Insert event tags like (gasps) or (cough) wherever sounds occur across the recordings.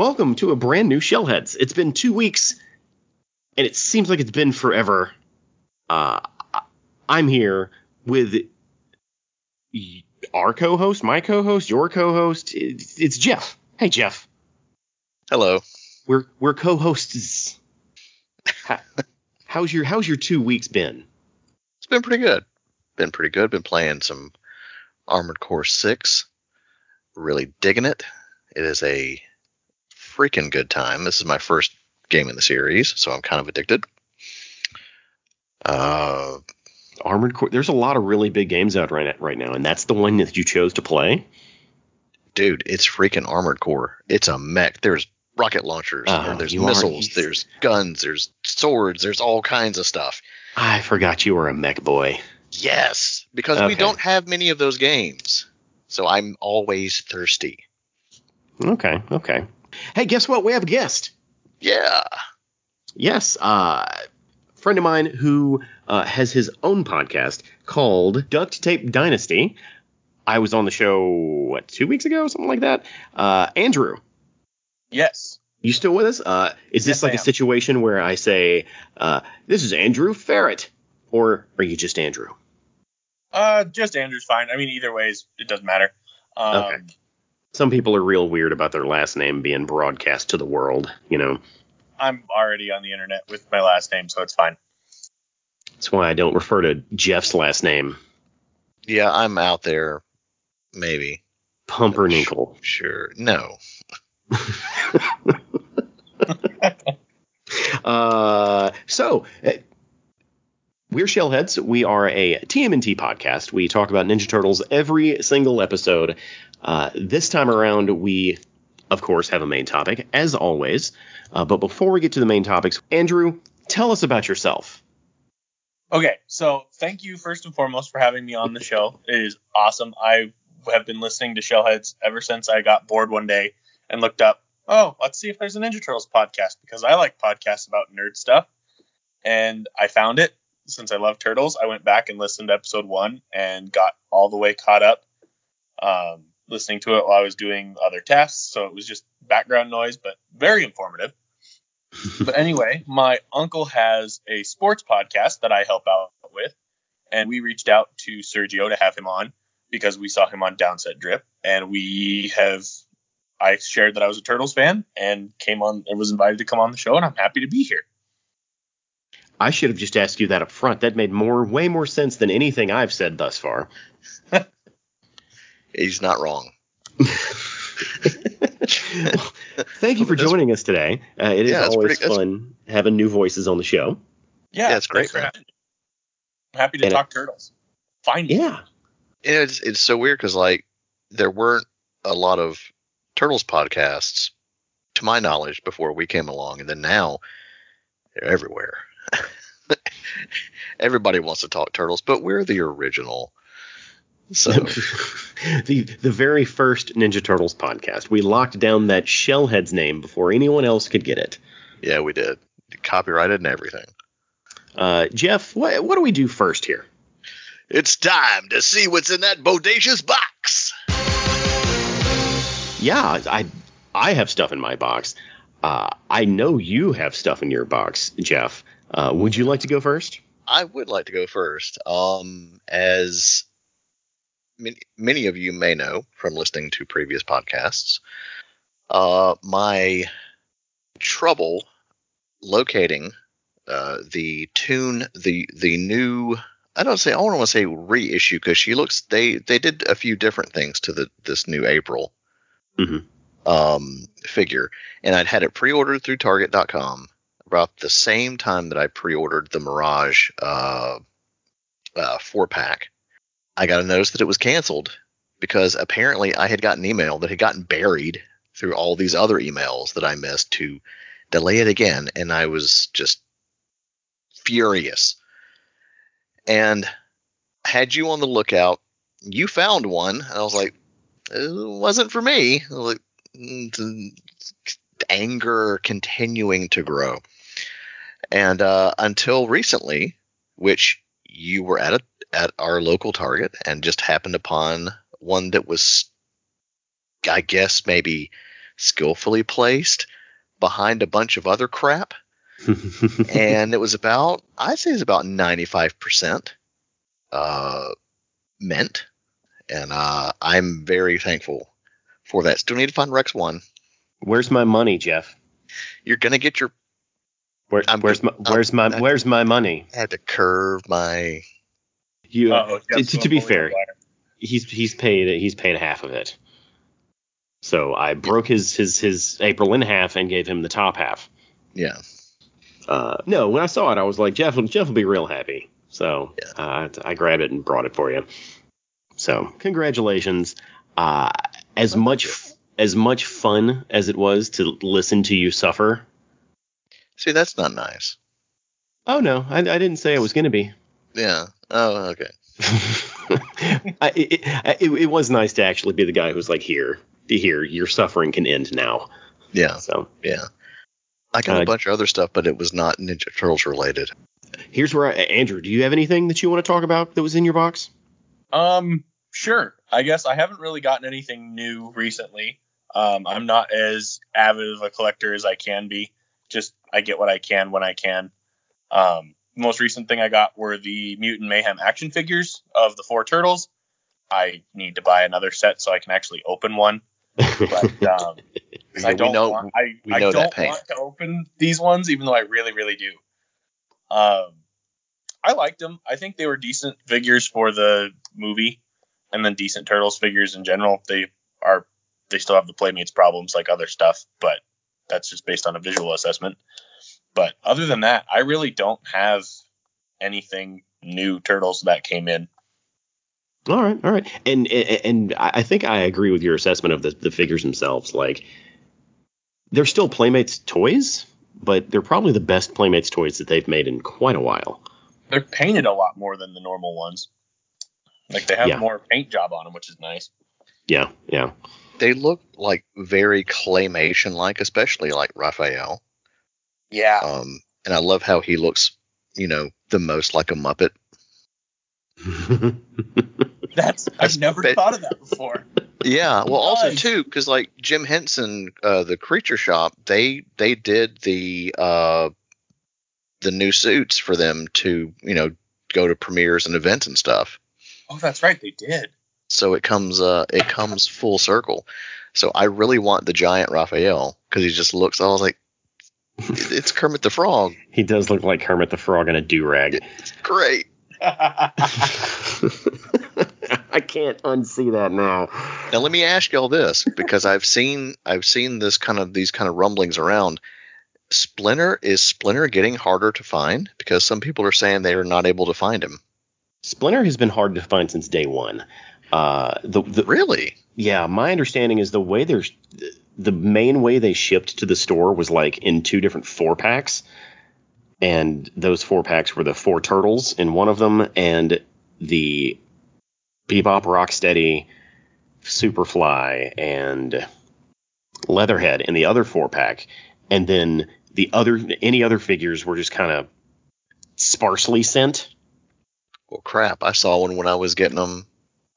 Welcome to a brand new Shellheads. It's been two weeks, and it seems like it's been forever. Uh, I'm here with our co-host, my co-host, your co-host. It's, Jeff. Hey, Jeff. Hello. We're we're co-hosts. How's your How's your two weeks been? It's been pretty good. Been pretty good. Been playing some Armored Core 6. Really digging it. It is a freaking good time. This is my first game in the series, so I'm kind of addicted. Uh, Armored Core. There's a lot of really big games out right right now, and that's the one that you chose to play. dude, it's freaking Armored Core. It's a mech. There's rocket launchers. Oh, there's are- missiles. There's guns. There's swords. There's all kinds of stuff. I forgot you were a mech boy. Yes, because Okay. we don't have many of those games. So I'm always thirsty. Okay, okay. Hey, guess what? We have a guest. Yeah. Yes, uh, a friend of mine who uh, has his own podcast called Duct Tape Dynasty. I was on the show what two weeks ago, something like that. Uh, Andrew, Yes. you still with us? Uh, is this Yes, like I a am. situation where I say, uh, "This is Andrew Ferret," or are you just Andrew? Uh, just Andrew's fine. I mean, either ways, it doesn't matter. Um, Okay. Some people are real weird about their last name being broadcast to the world. You know, I'm already on the internet with my last name, so it's fine. that's why I don't refer to Jeff's last name, Yeah, I'm out there. Maybe. Pumpernickel. Sure. No. (laughs) Uh, so, uh, we're Shellheads. We are a TMNT podcast. We talk about Ninja Turtles every single episode. Uh, this time around, we, of course, have a main topic, as always. Uh, but before we get to the main topics, Andrew, tell us about yourself. Okay, so thank you first and foremost for having me on the show. It is awesome. I have been listening to Shellheads ever since I got bored one day and looked up, oh, let's see if there's a Ninja Turtles podcast because I like podcasts about nerd stuff. And I found it. Since I love turtles, I went back and listened to episode one and got all the way caught up. Um, listening to it while I was doing other tasks, so it was just background noise, but very informative. (laughs) but anyway, my uncle has a sports podcast that I help out with, and we reached out to Sergio to have him on because we saw him on Downset Drip, and we have. I shared that I was a Turtles fan and came on and was invited to come on the show, and I'm happy to be here. I should have just asked you that up front. That made more, way more sense than anything I've said thus far. (laughs) He's not wrong. (laughs) Thank you for joining us today. Uh, it is Yeah, it's always pretty- fun having new voices on the show. Yeah, Yeah, it's great, for man. having me. I'm happy to And it- talk Turtles. Finally. Yeah. It's it's so weird because like there weren't a lot of turtles podcasts to my knowledge before we came along, and then now they're everywhere. (laughs) Everybody wants to talk turtles, but we're the original. So (laughs) the the very first Ninja Turtles podcast. We locked down that Shellhead's name before anyone else could get it. yeah, we did copyrighted and everything. Uh, Jeff, what what do we do first here? It's time to see what's in that bodacious box. Yeah, I I have stuff in my box. Uh, I know you have stuff in your box, Jeff. Uh, would you like to go first? I would like to go first. Um, as many, many of you may know from listening to previous podcasts, uh, my trouble locating uh, the tune, the the new. I don't say I don't want to say reissue because she looks they they did a few different things to the this new April Mhm. um, figure, and I'd had it pre-ordered through Target.com about the same time that I pre-ordered the Mirage uh, uh, four pack. I got a notice that it was canceled because apparently I had gotten an email that had gotten buried through all these other emails that I missed to delay it again, and I was just furious. And had you on the lookout, you found one. and I was like, it wasn't for me. Was like, mm, anger continuing to grow. And uh, until recently, which you were at a, at our local Target and just happened upon one that was, I guess, maybe skillfully placed behind a bunch of other crap. (laughs) and it was about, I'd say it's about 95% uh, mint. And uh, I'm very thankful for that. Still need to find Rex 1. Where's my money, Jeff? You're going to get your. Where, I'm where's my good. where's my I'm- where's my money? I had to curve my. You Uh-oh, to, Jeff's to, be fair, he's he's paid he's paid half of it. So I broke his his his April in half and gave him the top half. Yeah. Uh, no, when I saw it, I was like, Jeff, will- Jeff will be real happy. So Yeah. uh, I grabbed it and brought it for you. So congratulations. Uh, as much as much fun as it was to listen to you suffer. See, that's not nice. Oh no, I, I didn't say it was going to be. Yeah. Oh, okay. (laughs) I, it, it, it was nice to actually be the guy who's like, here, here, your suffering can end now. Yeah. So Yeah. I got Uh, a bunch of other stuff, but it was not Ninja Turtles related. here's where I, Andrew, do you have anything that you want to talk about that was in your box? Um, sure. I guess I haven't really gotten anything new recently. Um, I'm not as avid of a collector as I can be. Just I get what I can when I can. Um, the most recent thing I got were the Mutant Mayhem action figures of the four turtles. I need to buy another set so I can actually open one. But (laughs) um, 'cause I Yeah, we don't know- want, I, I know don't want to open these ones, even though I really, really do. Um, I liked them. I think they were decent figures for the movie, and then decent Turtles figures in general. They are they still have the Playmates problems like other stuff, but that's just based on a visual assessment. But other than that, I really don't have anything new Turtles that came in. All right, all right, and and, and I think I agree with your assessment of the, the figures themselves. Like, they're still Playmates toys, but they're probably the best Playmates toys that they've made in quite a while. They're painted a lot more than the normal ones. Like they have Yeah. more paint job on them, which is nice. Yeah, yeah, They look like very claymation like, especially like Raphael. Yeah. Um, and I love how he looks, you know, the most like a Muppet. (laughs) That's I've never bit- thought of that before. Yeah, well, also too, because like Jim Henson, uh, the Creature Shop, they they did the uh, the new suits for them to you know go to premieres and events and stuff. Oh, that's right, they did. So it comes uh it comes full circle. So I really want the giant Raphael because he just looks. I was like, it's Kermit the Frog. (laughs) he does look like Kermit the Frog in a do rag. It's great. (laughs) I can't unsee that now. Now let me ask y'all this because I've seen I've seen this kind of these kind of rumblings around. Splinter is Splinter getting harder to find because some people are saying they are not able to find him. Splinter has been hard to find since day one. Uh, the, the Really? yeah, my understanding is the way they're the main way they shipped to the store was like in two different four packs, and those four packs were the four turtles in one of them and the Bebop Rocksteady, Superfly, and Leatherhead in the other four pack, and then the other any other figures were just kind of sparsely sent. Well, crap! I saw one when I was getting them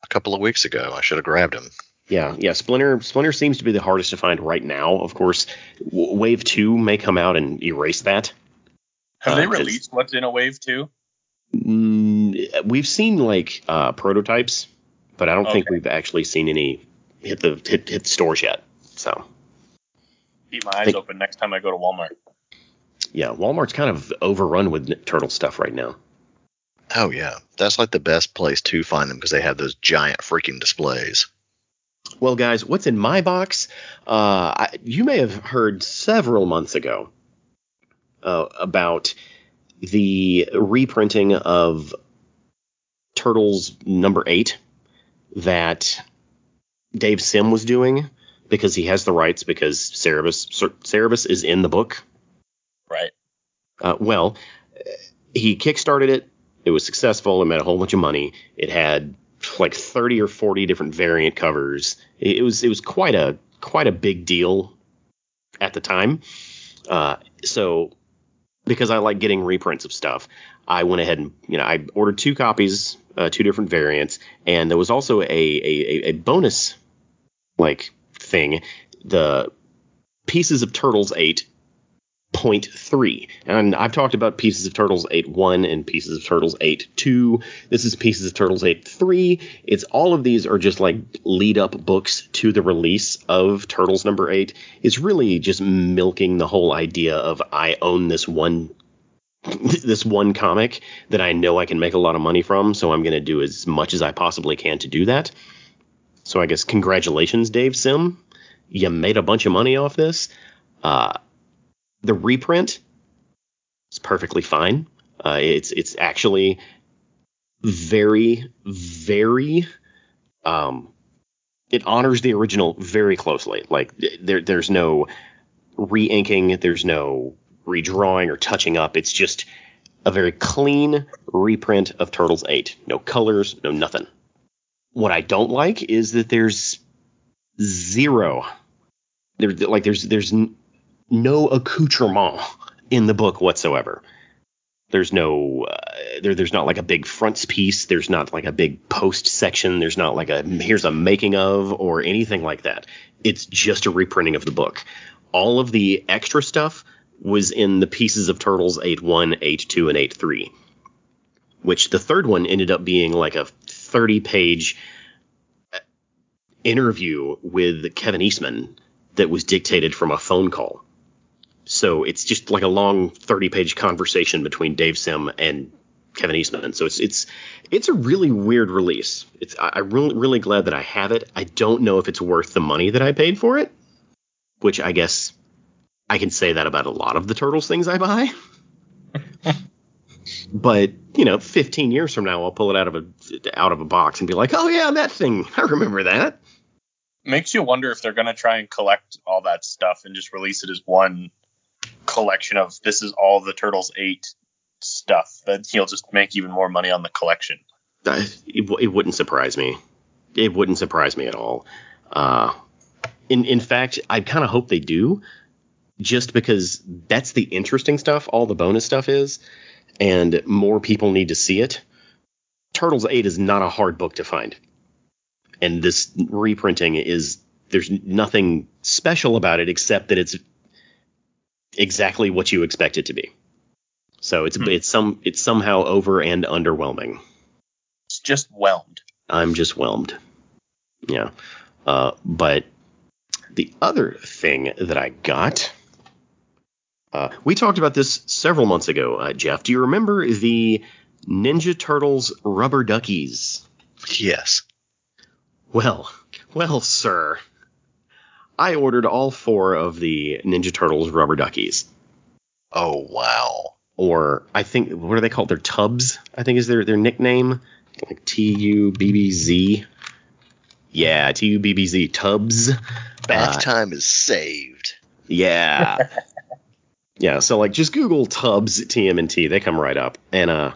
a couple of weeks ago. I should have grabbed him. Yeah, yeah. Splinter Splinter seems to be the hardest to find right now. Of course, w- Wave Two may come out and erase that. Have Uh, they 'cause- released what's in a wave Two? Mm, we've seen like uh, prototypes, but I don't think we've actually seen any hit the hit, hit stores yet. So Keep my eyes Think- open next time I go to Walmart. yeah, Walmart's kind of overrun with turtle stuff right now. Oh yeah, that's like the best place to find them because they have those giant freaking displays. Well, guys, what's in my box? Uh, I, you may have heard several months ago uh, about the reprinting of Turtles number eight that Dave Sim was doing because he has the rights because Cerebus Cer- Cerebus is in the book. Right. Uh, well, he kickstarted it. It was successful. It made a whole bunch of money. It had like 30 or 40 different variant covers. It, was it was quite a quite a big deal at the time. Uh, so because I like getting reprints of stuff, I went ahead and you know I ordered two copies, uh, two different variants, and there was also a a, a- bonus like thing. The Pieces of Turtles 8.3. And I've talked about Pieces of Turtles 8.1 and Pieces of Turtles 8.2. This is Pieces of Turtles 8.3. It's all of these are just like lead up books to the release of Turtles number 8. It's really just milking the whole idea of I own this one (laughs) this one comic that I know I can make a lot of money from, so I'm going to do as much as I possibly can to do that. So I guess congratulations, Dave Sim. You made a bunch of money off this. Uh, the reprint is perfectly fine. Uh, it's it's actually very very um, it honors the original very closely. Like there there's no re-inking, there's no redrawing or touching up. It's just a very clean reprint of Turtles 8. No colors, no nothing. What I don't like is that there's zero there like there's there's no accoutrement in the book whatsoever. There's no uh, there there's not like a big frontispiece, there's not like a big post section, there's not like a here's a making of or anything like that. It's just a reprinting of the book. All of the extra stuff was in the pieces of Turtles 8.1, 8.2, and 8.3, which the third one ended up being like a 30 page interview with Kevin Eastman that was dictated from a phone call. So it's just like a long 30 page conversation between Dave Sim and Kevin Eastman. So it's it's it's a really weird release. It's I, I'm really really glad that I have it. I don't know if it's worth the money that I paid for it, which I guess I can say that about a lot of the Turtles things I buy. (laughs) but you know, 15 years from now, I'll pull it out of a out of a box and be like, oh yeah, that thing, (laughs) I remember that. Makes you wonder if they're gonna try and collect all that stuff and just release it as one collection of this is all the Turtles eight stuff. That he'll just make even more money on the collection. Uh, it, it wouldn't surprise me. It wouldn't surprise me at all. Uh, in in fact, I kind of hope they do, just because that's the interesting stuff. All the bonus stuff is, and more people need to see it. Turtles Eight is not a hard book to find, and this reprinting is there's nothing special about it except that it's exactly what you expect it to be. So it's Hmm. it's some it's somehow over and underwhelming. It's just whelmed. I'm just whelmed. Yeah. Uh, but the other thing that I got, uh, we talked about this several months ago, uh, Jeff. Do you remember the Ninja Turtles rubber duckies? Yes. Well, well, sir. I ordered all four of the Ninja Turtles rubber duckies. Oh wow. Or I think what are they called? They're tubs, I think is their their nickname. Like T U B B Z. Yeah, T U B B Z tubs. Bath Uh, time is saved. Yeah. (laughs) yeah, so like just Google Tubs TMNT, they come right up. And uh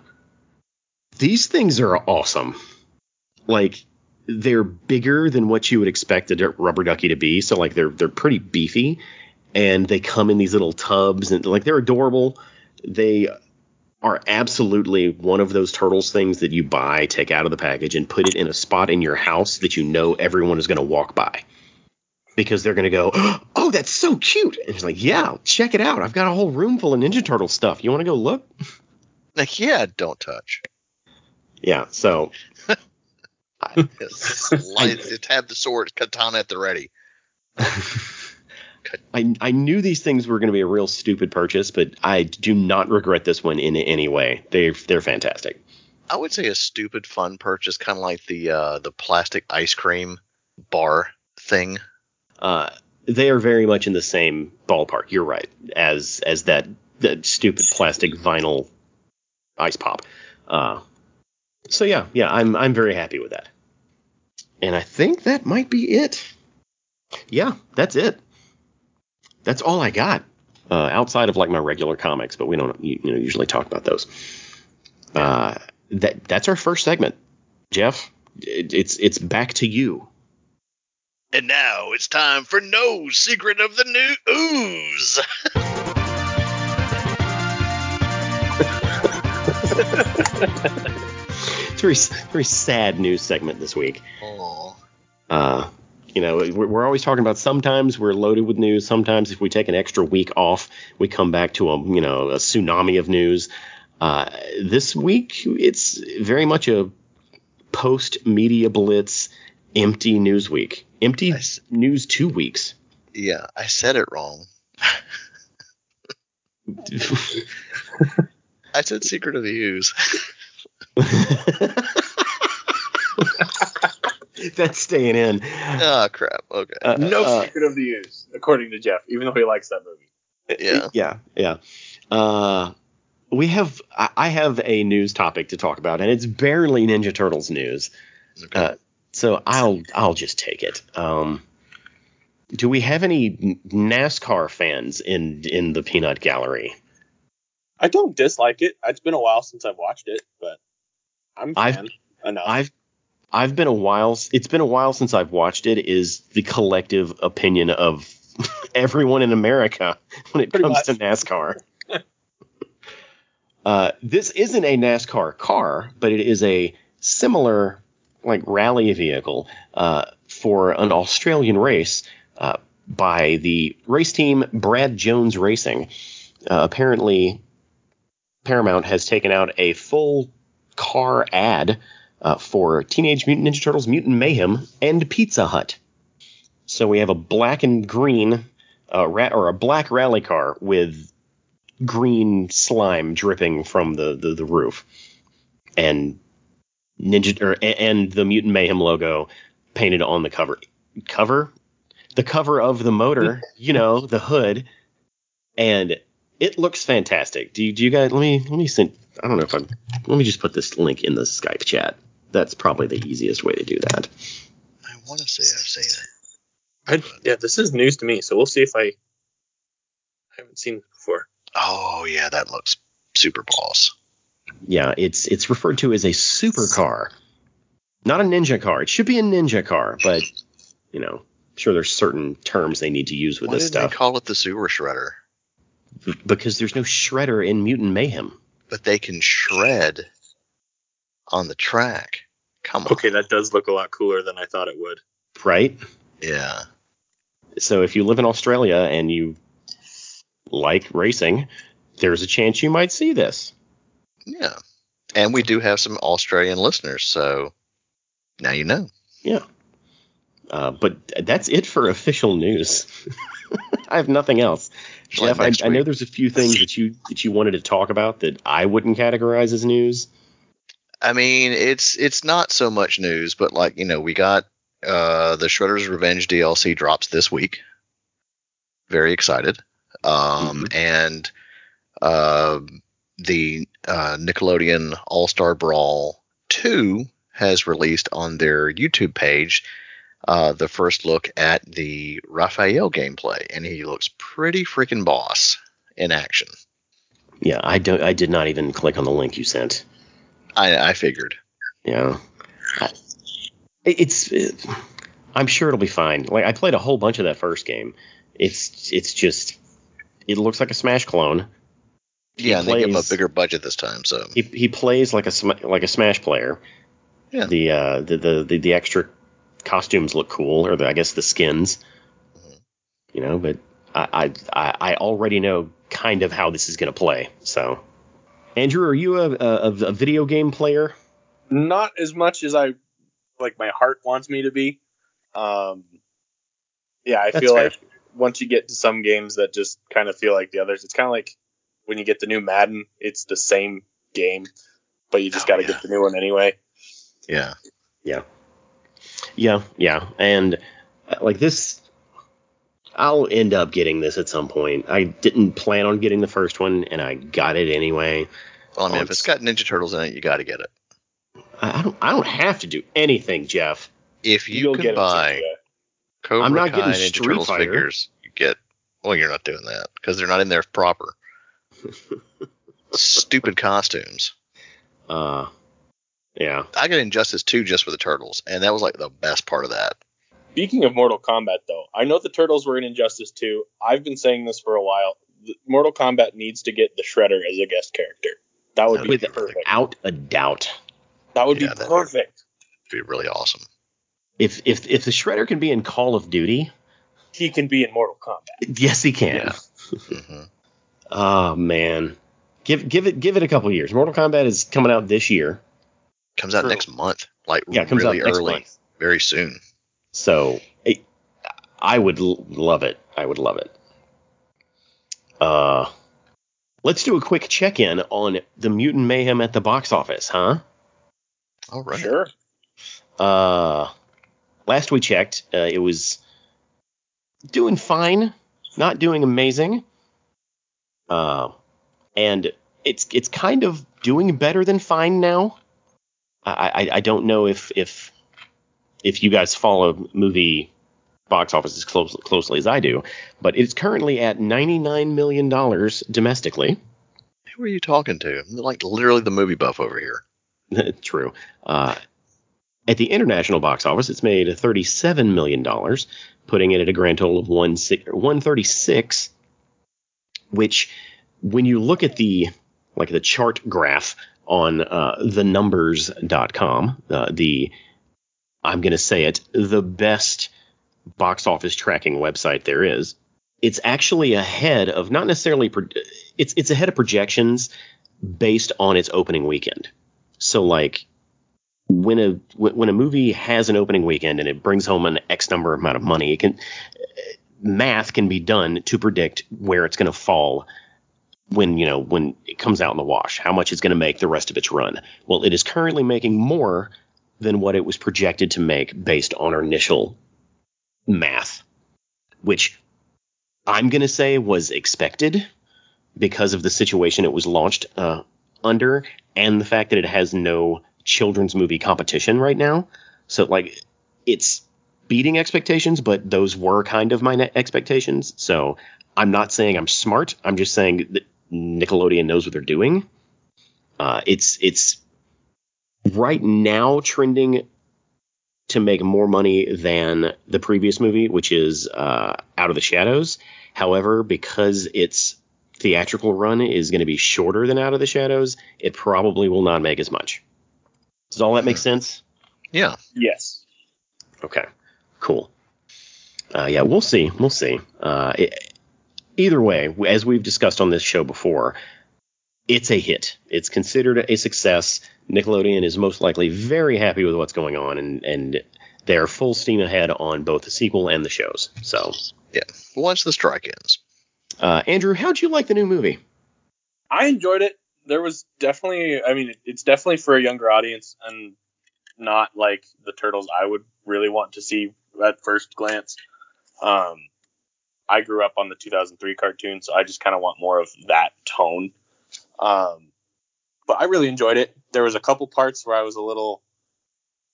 these things are awesome. Like they're bigger than what you would expect a rubber ducky to be, so like they're they're pretty beefy and they come in these little tubs and like they're adorable. They are absolutely one of those turtles things that you buy, take out of the package and put it in a spot in your house that you know everyone is going to walk by because they're going to go, (gasps) "Oh, that's so cute!" And it's like, "Yeah, check it out. I've got a whole room full of Ninja Turtle stuff. You want to go look?" Like yeah, don't touch. Yeah. So (laughs) (laughs) Slide, just have the sword katana at the ready. (laughs) I I knew these things were going to be a real stupid purchase, but I do not regret this one in any way. They're they're fantastic. I would say a stupid fun purchase, kind of like the uh, the plastic ice cream bar thing. Uh, they are very much in the same ballpark. You're right. As as that that stupid plastic vinyl ice pop. Uh, so yeah, yeah, I'm I'm very happy with that. And I think that might be it. Yeah, that's it. That's all I got. Uh, outside of like my regular comics, but we don't you, you know usually talk about those. Uh, that that's our first segment. Jeff, it, it's it's back to you. And now it's time for no secret of the new ooze. (laughs) (laughs) It's very very sad news segment this week. Oh, Uh, You know, we're, we're always talking about sometimes we're loaded with news. Sometimes if we take an extra week off, we come back to a you know a tsunami of news. Uh, this week it's very much a post media blitz empty news week. Empty Nice. news two weeks. Yeah, I said it wrong. (laughs) (laughs) I said secret of the use. (laughs) (laughs) That's staying in. Oh crap. Okay. Uh, No uh, secret of the use, according to Jeff, even though he likes that movie. yeah. Yeah, yeah. Uh, we have I I have a news topic to talk about, and it's barely Ninja Turtles news. Okay. Uh, so I'll I'll just take it. Um, do we have any NASCAR fans in in the peanut gallery? I don't dislike it. It's been a while since I've watched it, but I'm I've- enough. I've I've been a while. It's been a while since I've watched it. Is the collective opinion of (laughs) everyone in America (laughs) when it Pretty comes much. to NASCAR. (laughs) uh, this isn't a NASCAR car, but it is a similar like rally vehicle uh, for an Australian race uh, by the race team Brad Jones Racing. Uh, apparently, Paramount has taken out a full car ad uh, for Teenage Mutant Ninja Turtles Mutant Mayhem and Pizza Hut. So we have a black and green uh, rat or a black rally car with green slime dripping from the, the, the roof, and Ninja or and the Mutant Mayhem logo painted on the cover. Cover, the cover of the motor, (laughs) you know, the hood, and it looks fantastic. Do you, do you guys? Let me let me send. I don't know if I'm. Let me just put this link in the Skype chat. That's probably the easiest way to do that. I want to say I've seen it. I, yeah, this is news to me, so we'll see if I, I haven't seen it before. Oh, yeah, that looks super boss. Yeah, it's it's referred to as a supercar, not a ninja car. It should be a ninja car, but you know, sure there's certain terms they need to use with Why this did stuff they call it the sewer shredder? because there's no shredder in Mutant Mayhem. But they can shred on the track. Come on. Okay, that does look a lot cooler than I thought it would. right? Yeah. So if you live in Australia and you like racing, there's a chance you might see this. Yeah. And we do have some Australian listeners, so now you know. Yeah. Uh, but that's it for official news. (laughs) I have nothing else. Jeff, I, I know there's a few things that you that you wanted to talk about that I wouldn't categorize as news. I mean, it's it's not so much news, but like you know, we got uh, the Shredder's Revenge DLC drops this week. Very excited. Um, and uh, the uh, Nickelodeon All Star Brawl two has released on their YouTube page uh, the first look at the Raphael gameplay, and he looks pretty freaking boss in action. Yeah, I don't. I did not even click on the link you sent. I, I figured. Yeah, I, it's. It, I'm sure it'll be fine. Like I played a whole bunch of that first game. It's it's just it looks like a Smash clone. Yeah, and they give him a bigger budget this time, so He he plays like a like a Smash player. Yeah. The uh the the the, the extra costumes look cool, or the, I guess the skins. Mhm. You know, but I, I I I already know kind of how this is gonna play. So, Andrew, are you a a, a video game player? Not as much as I like my heart wants me to be. Um, yeah, I That's feel fair. like once you get to some games that just kind of feel like the others, it's kind of like when you get the new Madden, it's the same game, but you just Oh, got to yeah. get the new one anyway. yeah. Yeah, yeah, yeah, and uh, like this, I'll end up getting this at some point. I didn't plan on getting the first one, and I got it anyway. Well, I mean, Oh, if it's got Ninja Turtles in it, you got to get it. I don't I don't have to do anything, Jeff. If you You'll can get buy Cobra I'm not Kai getting Ninja Street Turtles Fighter. figures, you get. Well, you're not doing that because they're not in there proper. (laughs) Stupid costumes. Uh, yeah. I got Injustice 2 just for the turtles, and that was like the best part of that. Speaking of Mortal Kombat, though, I know the Turtles were in Injustice 2. I've been saying this for a while. Mortal Kombat needs to get the Shredder as a guest character. That would be With- perfect. Without a doubt. That would Yeah, be that- perfect. It'd be really awesome. if if if the Shredder can be in Call of Duty, He can be in Mortal Kombat. yes, he can. Yeah. (laughs) hmm Oh man, give give it give it a couple years. Mortal Kombat is coming out this year, Comes out True. next month, like Yeah, it comes really out next early, month. very soon. so it, I would l- love it. I would love it. Uh, let's do a quick check in on the Mutant Mayhem at the box office, huh? All right. Sure. Uh, last we checked, uh, it was doing fine, not doing amazing. Uh, and it's it's kind of doing better than fine now. I I, don't know if if if you guys follow movie box office as close, closely as I do, but it's currently at ninety nine million dollars domestically. Who are you talking to? I'm like literally the movie buff over here. (laughs) True. Uh, at the international box office, it's made $37 million, putting it at a grand total of one si- 136, which when you look at the like the chart graph on uh, thenumbers.com, uh, the I'm going to say it, the best box office tracking website there is, it's actually ahead of not necessarily pro- it's it's ahead of projections based on its opening weekend. So like when a when a movie has an opening weekend and it brings home an X number amount of money, it can math can be done to predict where it's going to fall when you know when it comes out in the wash, how much it's going to make the rest of its run. Well, it is currently making more than what it was projected to make based on our initial math, which I'm going to say was expected because of the situation it was launched uh, under and the fact that it has no children's movie competition right now. So like it's beating expectations, but those were kind of my expectations. So I'm not saying I'm smart. I'm just saying that Nickelodeon knows what they're doing. Uh, it's it's right now trending to make more money than the previous movie, which is uh, Out of the Shadows. However, because its theatrical run is going to be shorter than Out of the Shadows, it probably will not make as much. Does all that make sense? Yeah. Yes. Okay, cool. Uh, yeah, we'll see. We'll see. Uh, it, either way, as we've discussed on this show before, it's a hit. It's considered a success. Nickelodeon is most likely very happy with what's going on, and and they're full steam ahead on both the sequel and the shows. So, yeah, Once the strike ends. uh, Andrew, how'd you like the new movie? I enjoyed it. There was definitely, I mean, it's definitely for a younger audience and not like the turtles I would really want to see at first glance. Um, I grew up on the 2003 cartoon, so I just kind of want more of that tone. Um, but I really enjoyed it. There was a couple parts where I was a little,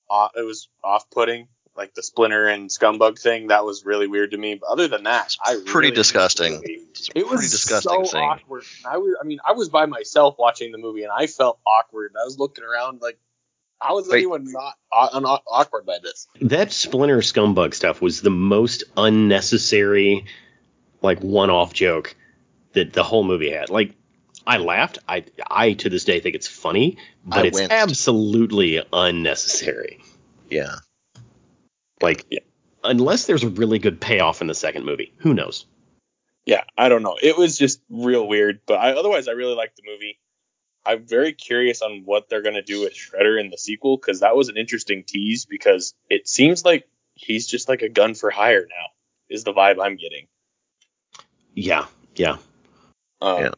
off, it was off-putting, like the Splinter and Scumbug thing. That was really weird to me. But other than that, I Pretty really enjoyed disgusting. It was pretty disgusting so scene. awkward. I was, I mean, I was by myself watching the movie, and I felt awkward. I was looking around like, how is Wait. anyone not au- un- uh, awkward by this? That Splinter Scumbug stuff was the most unnecessary, like one-off joke that the whole movie had. Like, I laughed. I I to this day think it's funny, but I it's winced. absolutely unnecessary. Yeah. Like, Yeah. unless there's a really good payoff in the second movie, who knows? Yeah, I don't know. It was just real weird, but I, otherwise, I really liked the movie. I'm very curious on what they're gonna do with Shredder in the sequel because that was an interesting tease. Because it seems like he's just like a gun for hire now. Is the vibe I'm getting. Yeah, yeah. Um, Yeah.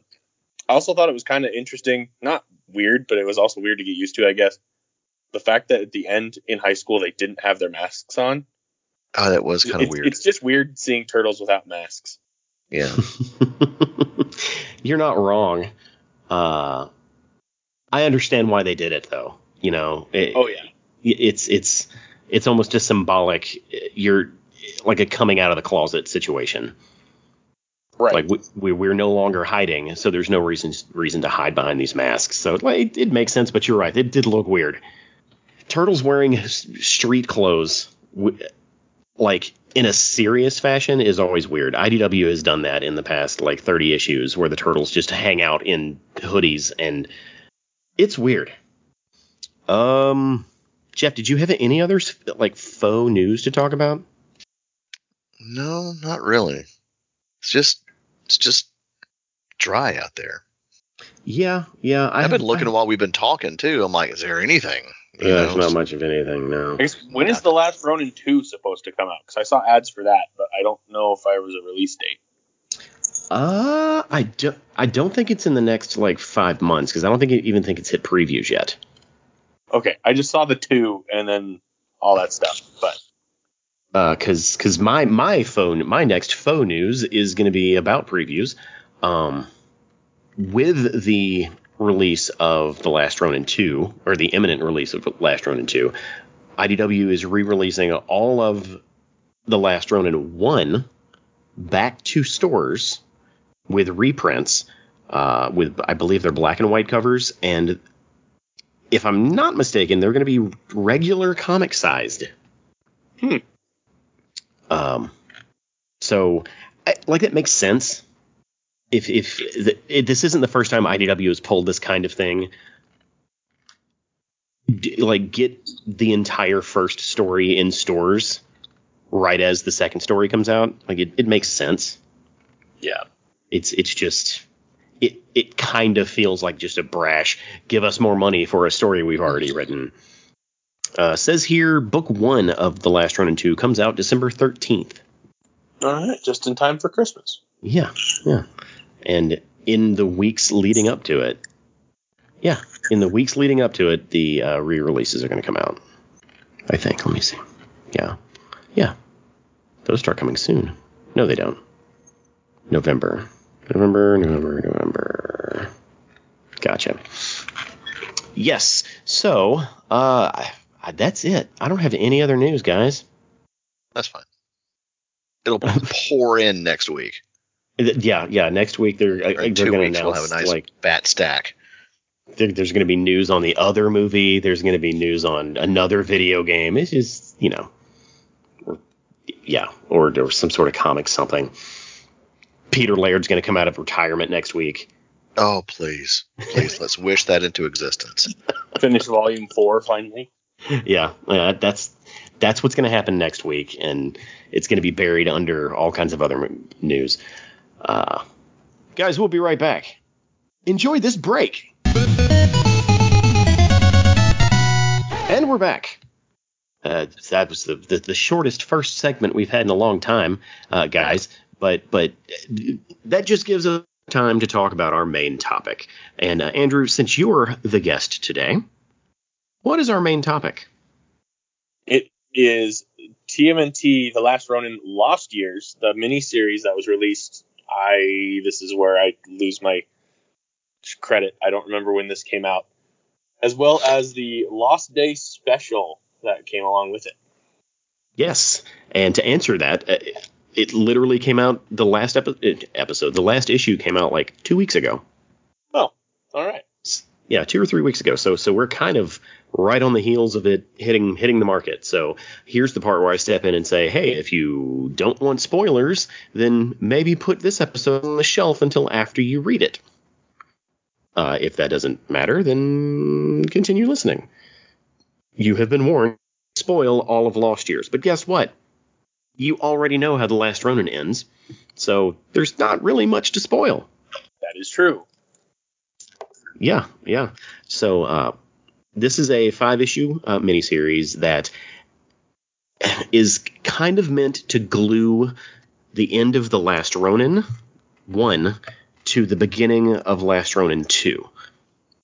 I also thought it was kind of interesting, not weird, but it was also weird to get used to, I guess. The fact that at the end in high school they didn't have their masks on. Oh, that was kind of weird. It's just weird seeing turtles without masks. Yeah. (laughs) You're not wrong. Uh, I understand why they did it, though. You know, it, Oh yeah, it's it's it's almost a symbolic. You're like a coming out of the closet situation. right. Like we, we we're no longer hiding, so there's no reason reason to hide behind these masks. So like, it, it makes sense, but you're right. It did look weird. Turtles wearing street clothes, like in a serious fashion, is always weird. IDW has done that in the past, like 30 issues, where the turtles just hang out in hoodies, and it's weird. Um, Jeff, did you have any other like faux news to talk about? No, not really. It's just it's just dry out there. Yeah, yeah. I I've been have- looking I- while we've been talking too. I'm like, is there anything? You Yeah, there's not much of anything. now. I guess, when is the last Ronin two supposed to come out? Because I saw ads for that, but I don't know if I was a release date. Uh, I don't. I don't think it's in the next like five months because I don't think even think it's hit previews yet. Okay, I just saw the two and then all that stuff, but Uh, cause, cause my my phone my next phone news is going to be about previews. Um, with the release of the Last Ronin 2 or the imminent release of Last Ronin 2, IDW is re-releasing all of the Last Ronin 1 back to stores with reprints. Uh, with I believe they're black and white covers, and if I'm not mistaken, they're going to be regular comic sized. Hmm. Um, so I, like that makes sense. If if the, it, this isn't the first time IDW has pulled this kind of thing, d- like get the entire first story in stores right as the second story comes out, like it, it makes sense. yeah. It's it's just it it kind of feels like just a brash give us more money for a story we've already written. Uh, says here, book one of The Last Ronin 2 comes out December 13th. All right, just in time for Christmas. Yeah, yeah. And in the weeks leading up to it, yeah, in the weeks leading up to it, the uh, re-releases are going to come out. I think. Let me see. Yeah, yeah. Those start coming soon. No, they don't. November, November, November, November. Gotcha. Yes. So, uh, that's it. I don't have any other news, guys. That's fine. It'll (laughs) pour in next week. Yeah, yeah. Next week they're Or they're going to announce we'll have a nice like bat stack. there, there's going to be news on the other movie. There's going to be news on another video game. It's just, you know, or, yeah, or there was some sort of comic something. Peter Laird's going to come out of retirement next week. Oh, please. Please, let's wish that into existence. (laughs) Finish volume four finally. Yeah, uh, that's that's what's going to happen next week, and it's going to be buried under all kinds of other news. Uh, guys, we'll be right back. Enjoy this break. And we're back. Uh, that was the, the the shortest first segment we've had in a long time, uh, guys. But but that just gives us time to talk about our main topic. And uh, Andrew, since you're the guest today, what is our main topic? It is TMNT: The Last Ronin Lost Years, the miniseries that was released. I this is where I lose my credit. I don't remember when this came out, as well as the Lost Day special that came along with it. Yes, and to answer that, uh, it literally came out the last epi- uh, episode. The last issue came out like two weeks ago. Oh, all right. Yeah, two or three weeks ago. So so we're kind of right on the heels of it hitting hitting the market. So here's the part where I step in and say, hey, if you don't want spoilers, then maybe put this episode on the shelf until after you read it. Uh, if that doesn't matter, then continue listening. You have been warned. Spoil all of Lost Years, but guess what? You already know how the Last Ronin ends, so there's not really much to spoil. That is true. Yeah, yeah. So uh, this is a five issue uh, miniseries that is kind of meant to glue the end of the Last Ronin one to the beginning of Last Ronin two,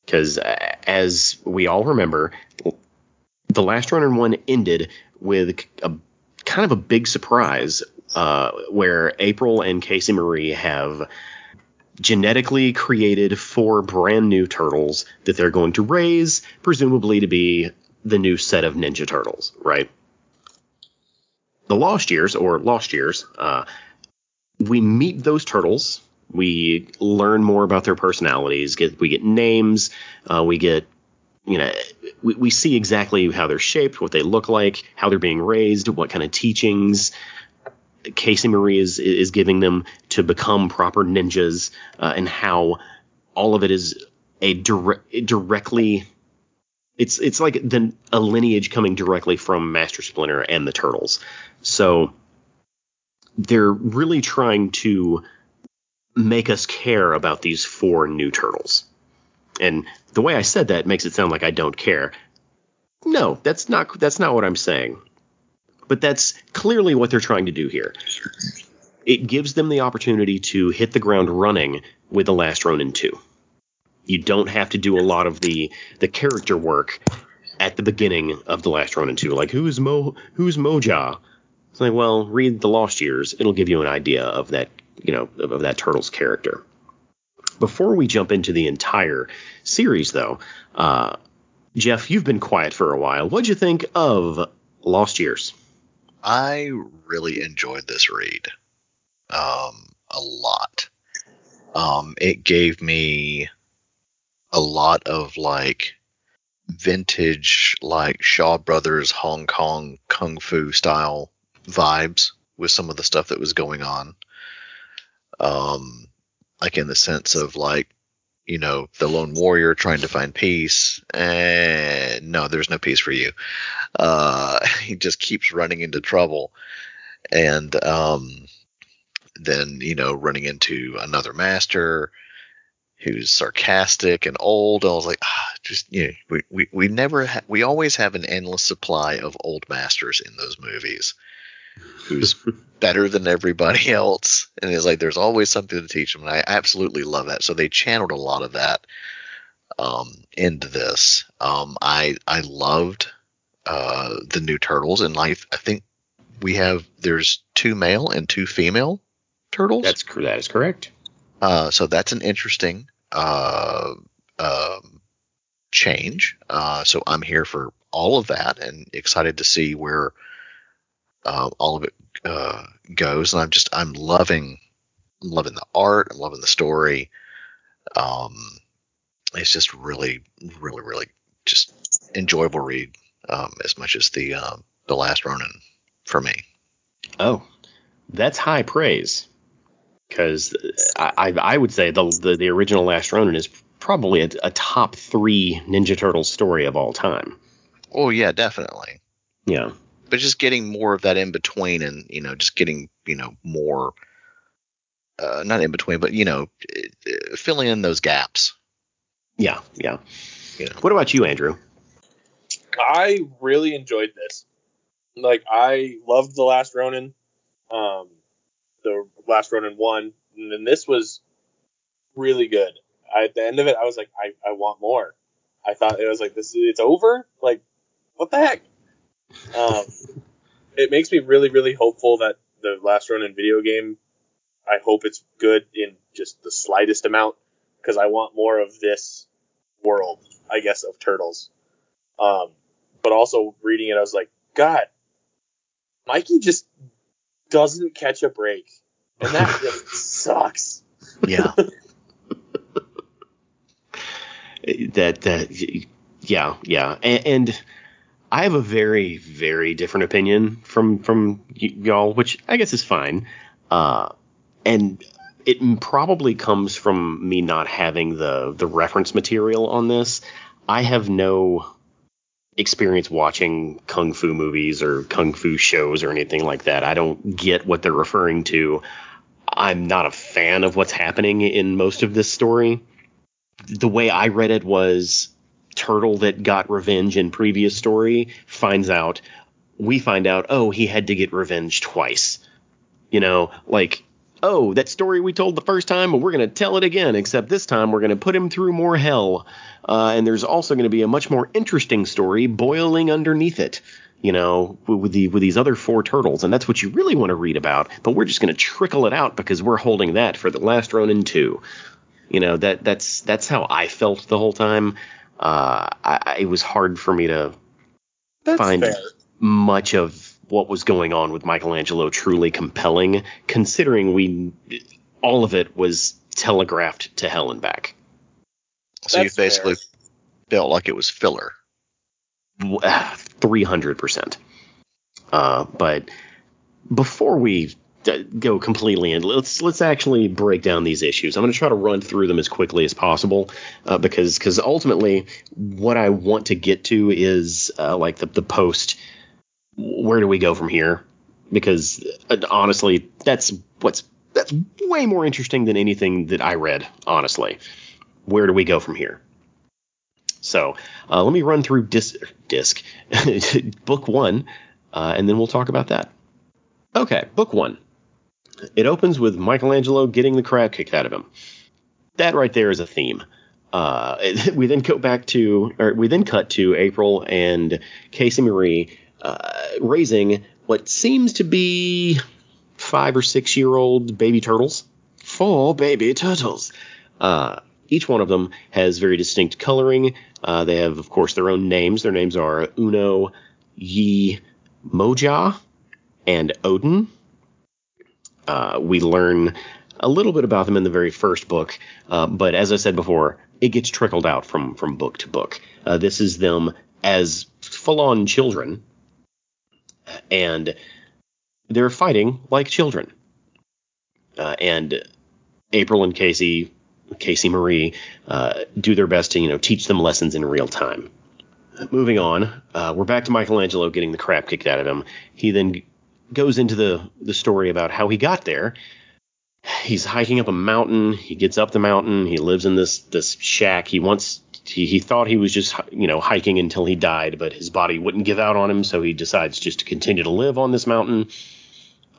because uh, as we all remember, the Last Ronin one ended with a kind of a big surprise uh, where April and Casey Marie have genetically created four brand new turtles that they're going to raise, presumably to be the new set of Ninja Turtles, right? The Lost Years, or Lost Years, uh, we meet those turtles. We learn more about their personalities. Get we get names. Uh, we get you know we, we see exactly how they're shaped, what they look like, how they're being raised, what kind of teachings Casey Marie is is giving them to become proper ninjas, uh, and how all of it is a direct directly It's it's like the a lineage coming directly from Master Splinter and the Turtles. So they're really trying to make us care about these four new turtles. And the way I said that makes it sound like I don't care. No, that's not that's not what I'm saying. But that's clearly what they're trying to do here. It gives them the opportunity to hit the ground running with The Last Ronin 2. You don't have to do a lot of the the character work at the beginning of The Last Ronin 2. Like who's Mo who's Moja? It's like, well, read The Lost Years. It'll give you an idea of that, you know, of, of that turtle's character. Before we jump into the entire series, though, uh, Jeff, you've been quiet for a while. What'd you think of Lost Years? I really enjoyed this read um, a lot. Um, it gave me a lot of like vintage, like Shaw Brothers Hong Kong kung fu style vibes with some of the stuff that was going on. Um, like in the sense of like, you know, the lone warrior trying to find peace. And no, there's no peace for you. Uh, (laughs) he just keeps running into trouble. And, um, then, you know, running into another master who's sarcastic and old. I was like, ah, just, you know, we, we, we never, ha- we always have an endless supply of old masters in those movies who's (laughs) better than everybody else. And it's like there's always something to teach them. And I absolutely love that. So they channeled a lot of that um, into this. Um, I I loved uh, the new turtles, in life. I think we have there's two male and two female turtles. That's that is correct. Uh, so that's an interesting uh, um, change. Uh, so I'm here for all of that and excited to see where uh, all of it uh, goes. And I'm just I'm loving loving the art. I'm loving the story. Um, it's just really, really, really just enjoyable read um, as much as the um, the last Ronin for me. Oh, that's high praise. Because I, I, I would say the, the the original Last Ronin is probably a, a top three Ninja Turtles story of all time. Oh yeah, definitely. Yeah. But just getting more of that in between, and you know, just getting you know more, uh, not in between, but you know, uh, filling in those gaps. Yeah, yeah. You know. What about you, Andrew? I really enjoyed this. Like I loved the last Ronin, um, the last Ronin one, and then this was really good. I, at the end of it, I was like, I, I want more. I thought it was like this. It's over. Like, what the heck? Um, it makes me really, really hopeful that the last Ronin video game. I hope it's good in just the slightest amount because I want more of this world. I guess of turtles. Um, but also reading it, I was like, God, Mikey just doesn't catch a break, and that (laughs) just sucks. Yeah. (laughs) that that yeah yeah and, and I have a very very different opinion from from y- y'all, which I guess is fine. Uh, and it probably comes from me not having the the reference material on this. I have no experience watching kung fu movies or kung fu shows or anything like that. I don't get what they're referring to. I'm not a fan of what's happening in most of this story. The way I read it was turtle that got revenge in previous story finds out we find out oh he had to get revenge twice. You know like oh that story we told the first time we're going to tell it again except this time we're going to put him through more hell. Uh, and there's also going to be a much more interesting story boiling underneath it you know with the with these other four turtles. And that's what you really want to read about but we're just going to trickle it out because we're holding that for the last ronin 2 you know that that's that's how i felt the whole time uh, I, I- it was hard for me to That's find fair. much of what was going on with Michelangelo truly compelling, considering we all of it was telegraphed to hell and back. So you basically fair. felt like it was filler. Three hundred percent. Uh, but before we d- go completely in. Let's let's actually break down these issues. I'm going to try to run through them as quickly as possible uh, because because ultimately what I want to get to is uh, like the the post. Where do we go from here? Because uh, honestly, that's what's that's way more interesting than anything that I read. Honestly, where do we go from here? So uh, let me run through disc, disc (laughs) book one, uh, and then we'll talk about that. Okay, book one. It opens with Michelangelo getting the crap kicked out of him. That right there is a theme. Uh, (laughs) we then go back to, or we then cut to April and Casey Marie uh, raising what seems to be five or six year old baby turtles. Four baby turtles. Uh, each one of them has very distinct coloring. Uh, they have, of course, their own names. Their names are Uno, Yi, Moja, and Odyn. Uh, we learn a little bit about them in the very first book, uh, but as I said before, it gets trickled out from from book to book. Uh, this is them as full-on children, and they're fighting like children. Uh, and April and Casey, Casey Marie, uh, do their best to you know teach them lessons in real time. Moving on, uh, we're back to Michelangelo getting the crap kicked out of him. He then goes into the the story about how he got there. He's hiking up a mountain. He gets up the mountain. He lives in this this shack. He wants he, he thought he was just you know hiking until he died, but his body wouldn't give out on him, so he decides just to continue to live on this mountain.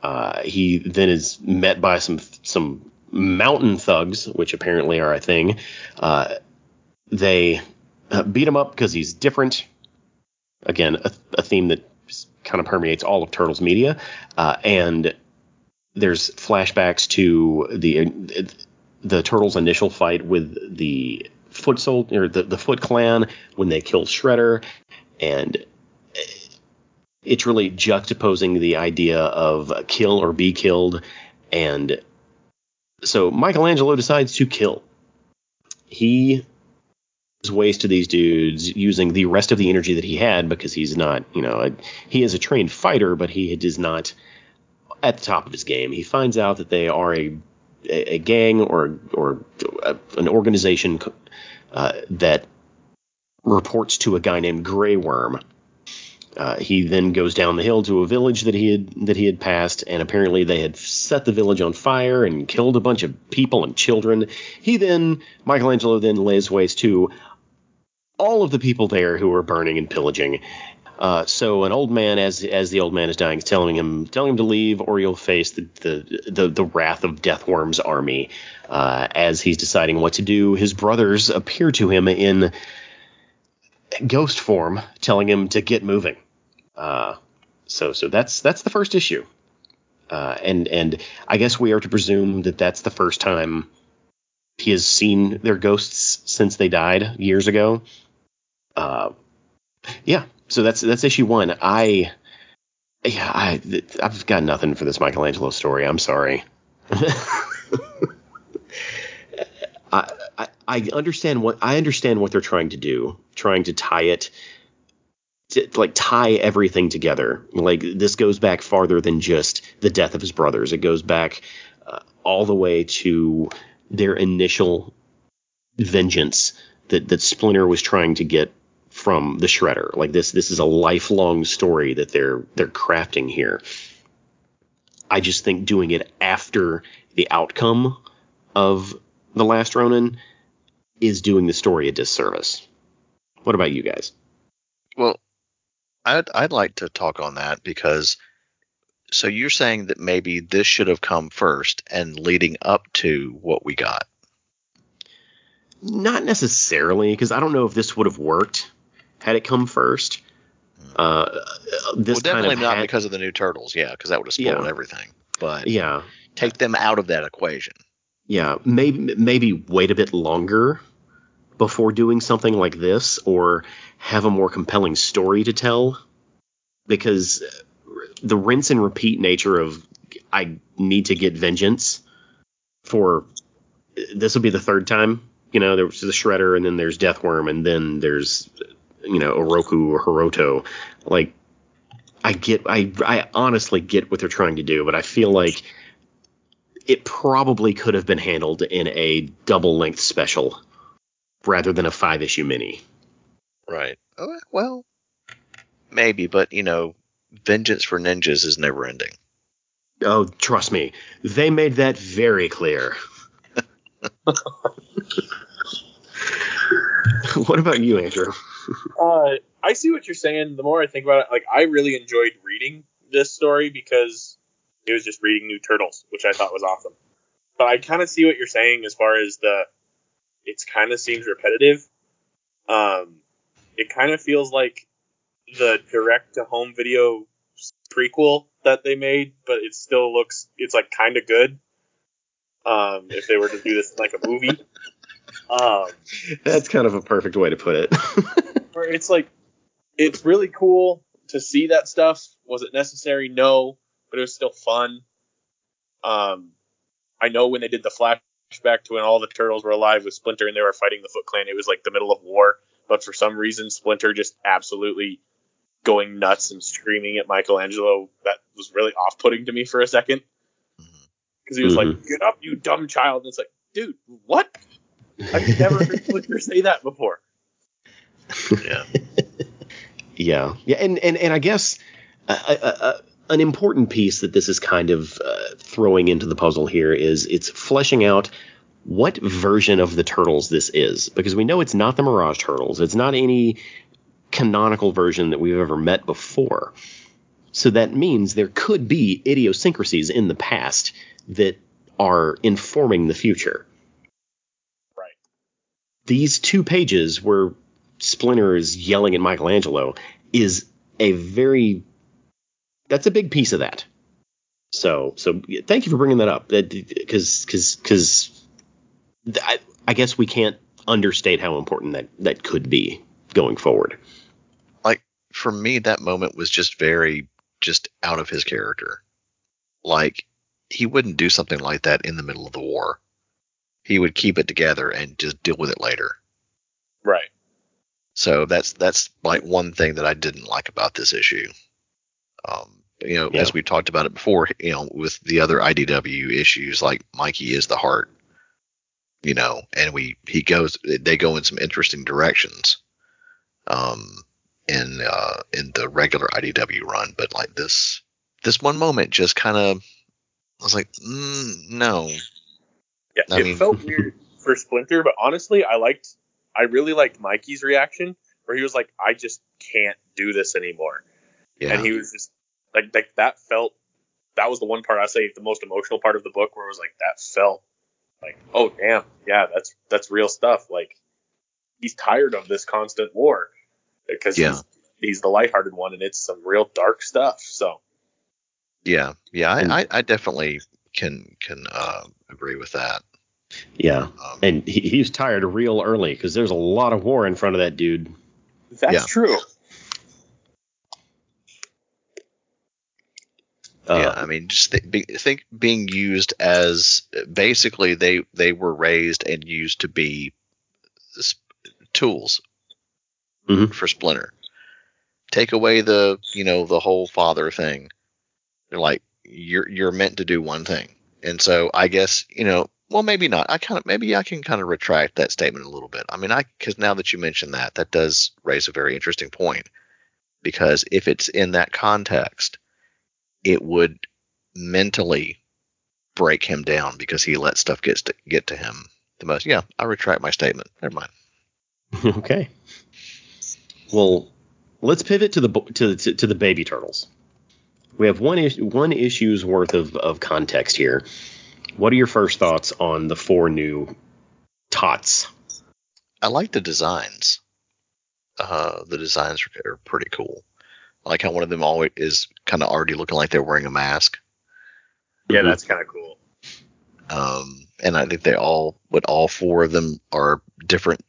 Uh, he then is met by some some mountain thugs, which apparently are a thing. Uh, they uh, beat him up because he's different. Again, a, a theme that kind of permeates all of Turtles media. Uh, and there's flashbacks to the the Turtles' initial fight with the Foot Sol- or the, the Foot Clan when they killed Shredder, and it's really juxtaposing the idea of kill or be killed. And so Michelangelo decides to kill. He ways to these dudes using the rest of the energy that he had because he's not, you know, a, he is a trained fighter, but he is not at the top of his game. He finds out that they are a a, gang or or a, an organization uh, that reports to a guy named Grey Worm. Uh, he then goes down the hill to a village that he had that he had passed, and apparently they had set the village on fire and killed a bunch of people and children. He then Michelangelo then lays waste to all of the people there who were burning and pillaging. Uh, so an old man, as as the old man is dying, is telling him telling him to leave, or you'll face the the the, the wrath of Deathworm's army. Uh, as he's deciding what to do, his brothers appear to him in ghost form, telling him to get moving. Uh, so so that's that's the first issue, uh, and and I guess we are to presume that that's the first time he has seen their ghosts since they died years ago. Uh, yeah, so that's that's issue one. I, yeah, I I've got nothing for this Michelangelo story. I'm sorry. (laughs) I, I I understand what I understand what they're trying to do, trying to tie it. To, like tie everything together. Like this goes back farther than just the death of his brothers. It goes back uh, all the way to their initial vengeance that that Splinter was trying to get from the Shredder. Like this this is a lifelong story that they're they're crafting here. I just think doing it after the outcome of The Last Ronin is doing the story a disservice. What about you guys? Well, I'd I'd like to talk on that because so you're saying that maybe this should have come first and leading up to what we got. Not necessarily, because I don't know if this would have worked had it come first. Uh, this well, definitely kind of not had, because of the new turtles, yeah, because that would have spoiled Yeah. everything. But yeah, take them out of that equation. yeah. Maybe maybe wait a bit longer before doing something like this, or have a more compelling story to tell, because the rinse and repeat nature of I need to get vengeance for this will be the third time. You know, there's the Shredder, and then there's Deathworm, and then there's you know Oroku or Hiroto. Like I get I I honestly get what they're trying to do, but I feel like it probably could have been handled in a double length special rather than a five issue mini. Right. Oh, well, maybe, but you know, vengeance for ninjas is never ending. Oh, trust me, they made that very clear. (laughs) (laughs) what about you, Andrew? (laughs) Uh, I see what you're saying. The more I think about it, like I really enjoyed reading this story because it was just reading new turtles, which I thought was awesome. But I kind of see what you're saying as far as the it's kind of seems repetitive. Um, it kind of feels like the direct to home video prequel that they made, but it still looks it's like kind of good. Um, if they were to do this like a movie, (laughs) um, That's kind of a perfect way to put it. (laughs) where it's like it's really cool to see that stuff. Was it necessary? No, but it was still fun. Um, I know when they did the flashback to when all the turtles were alive with Splinter and they were fighting the Foot Clan, it was like the middle of war. But for some reason, Splinter just absolutely going nuts and screaming at Michelangelo. That was really off-putting to me for a second because he was like, "Get up, you dumb child!" And it's like, dude, what? I've never heard (laughs) Splinter say that before. Yeah. (laughs) Yeah, yeah, and and and I guess uh, uh, uh, an important piece that this is kind of uh, throwing into the puzzle here is it's fleshing out what version of the turtles this is because we know it's not the Mirage turtles. It's not any canonical version that we've ever met before. So that means there could be idiosyncrasies in the past that are informing the future. Right. These two pages where Splinter is yelling at Michelangelo is a very that's a big piece of that. So so thank you for bringing that up. Because because because I, I guess we can't understate how important that that could be going forward. Like for me, that moment was just very just out of his character. Like he wouldn't do something like that in the middle of the war. He would keep it together and just deal with it later. Right. So that's that's like one thing that I didn't like about this issue. Um, you know, Yeah. as we've talked about it before, you know, with the other IDW issues, like Mikey is the heart, you know, and we he goes they go in some interesting directions, um, in uh in the regular IDW run, but like this this one moment just kind of I was like, mm, no, Yeah, I it mean- felt weird for Splinter, but honestly, I liked, I really liked Mikey's reaction, where he was like, "I just can't do this anymore," yeah, and he was just like, like that felt, that was the one part I say the most emotional part of the book, where it was like that felt like, oh damn, yeah, that's that's real stuff. Like he's tired of this constant war because Yeah. he's he's the lighthearted one, and it's some real dark stuff. So yeah, yeah, I, I I definitely can can uh, agree with that. Yeah, Um, and he, he's tired real early because there's a lot of war in front of that dude. that's Yeah. true. Uh, yeah, I mean, just th- be, think being used as basically they they were raised and used to be s- tools Mhm. for Splinter. Take away the you know the whole father thing. They're like you're you're meant to do one thing, and so I guess you know. Well, maybe not. I kind of maybe I can kind of retract that statement a little bit. I mean, I because now that you mention that, that does raise a very interesting point. Because if it's in that context, it would mentally break him down because he let stuff get to, get to him the most. Yeah, I retract my statement. Never mind. (laughs) okay. Well, let's pivot to the to, to to the baby turtles. We have one one issue's worth of, of context here. What are your first thoughts on the four new tots? I like the designs. Uh, the designs are, pretty cool. I like how one of them always is kind of already looking like they're wearing a mask. Yeah, that's kind of cool. Um, and I think they all, but all four of them are different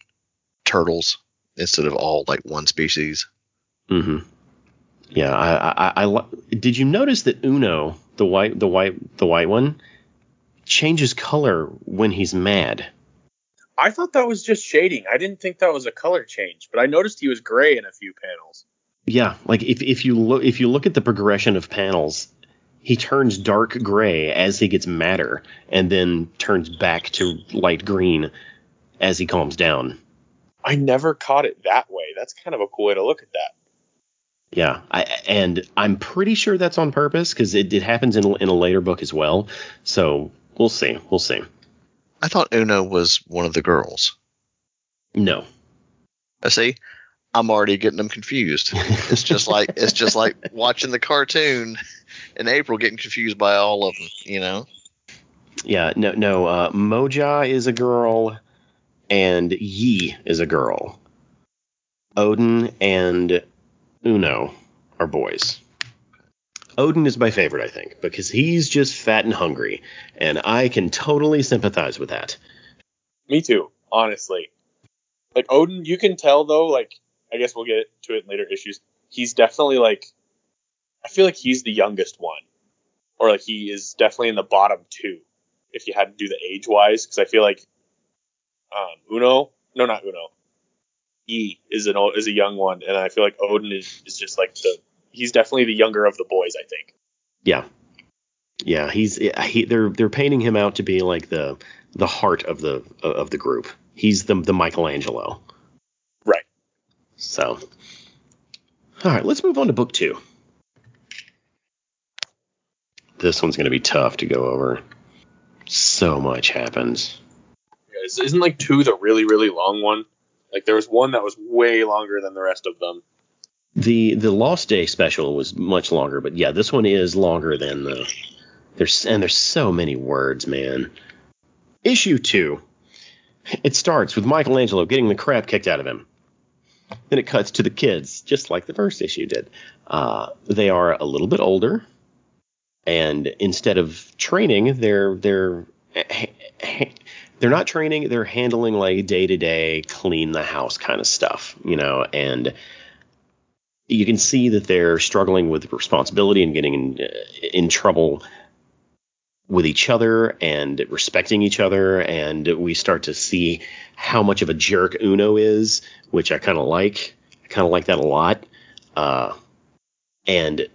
turtles instead of all like one species. Mm-hmm. Yeah, I, I, I, I did you notice that Uno, the white, the white, the white one, changes color when he's mad? I thought that was just shading. I didn't think that was a color change, but I noticed he was gray in a few panels. Yeah, like if if you look if you look at the progression of panels, he turns dark gray as he gets madder, and then turns back to light green as he calms down. I never caught it that way. That's kind of a cool way to look at that. Yeah, I, and I'm pretty sure that's on purpose because it, it happens in in a later book as well. So we'll see. We'll see. I thought Uno was one of the girls. No, I see. I'm already getting them confused. It's just like it's just like (laughs) watching the cartoon in April getting confused by all of them, you know. yeah, no, no. Uh, Moja is a girl, and Yi is a girl. Odyn and Uno are boys. Odyn is my favorite, I think, because he's just fat and hungry, and I can totally sympathize with that. Me too, honestly. Like Odyn, you can tell though, like I guess we'll get to it in later issues. He's definitely like I feel like he's the youngest one. Or like he is definitely in the bottom two if you had to do the age wise, because I feel like um, Uno, no, not Uno, E is an old, is a young one, and I feel like Odyn is, is just like the he's definitely the younger of the boys. I think. Yeah, yeah, he's he, they're they're painting him out to be like the the heart of the of the group. He's the the Michelangelo. Right. So, all right, let's move on to book two. This one's going to be tough to go over. So much happens. Isn't like two the really really long one? Like there was one that was way longer than the rest of them. The the Lost Day special was much longer, but yeah, this one is longer than the. There's and there's so many words, man. Issue two. It starts with Michelangelo getting the crap kicked out of him. Then it cuts to the kids, just like the first issue did. Uh, they are a little bit older, and instead of training, they're they're they're not training. They're handling like day to day, clean the house kind of stuff, you know, and you can see that they're struggling with responsibility and getting in, in trouble with each other and respecting each other and we start to see how much of a jerk Uno is, which I kind of like. I kind of like that a lot. Uh, and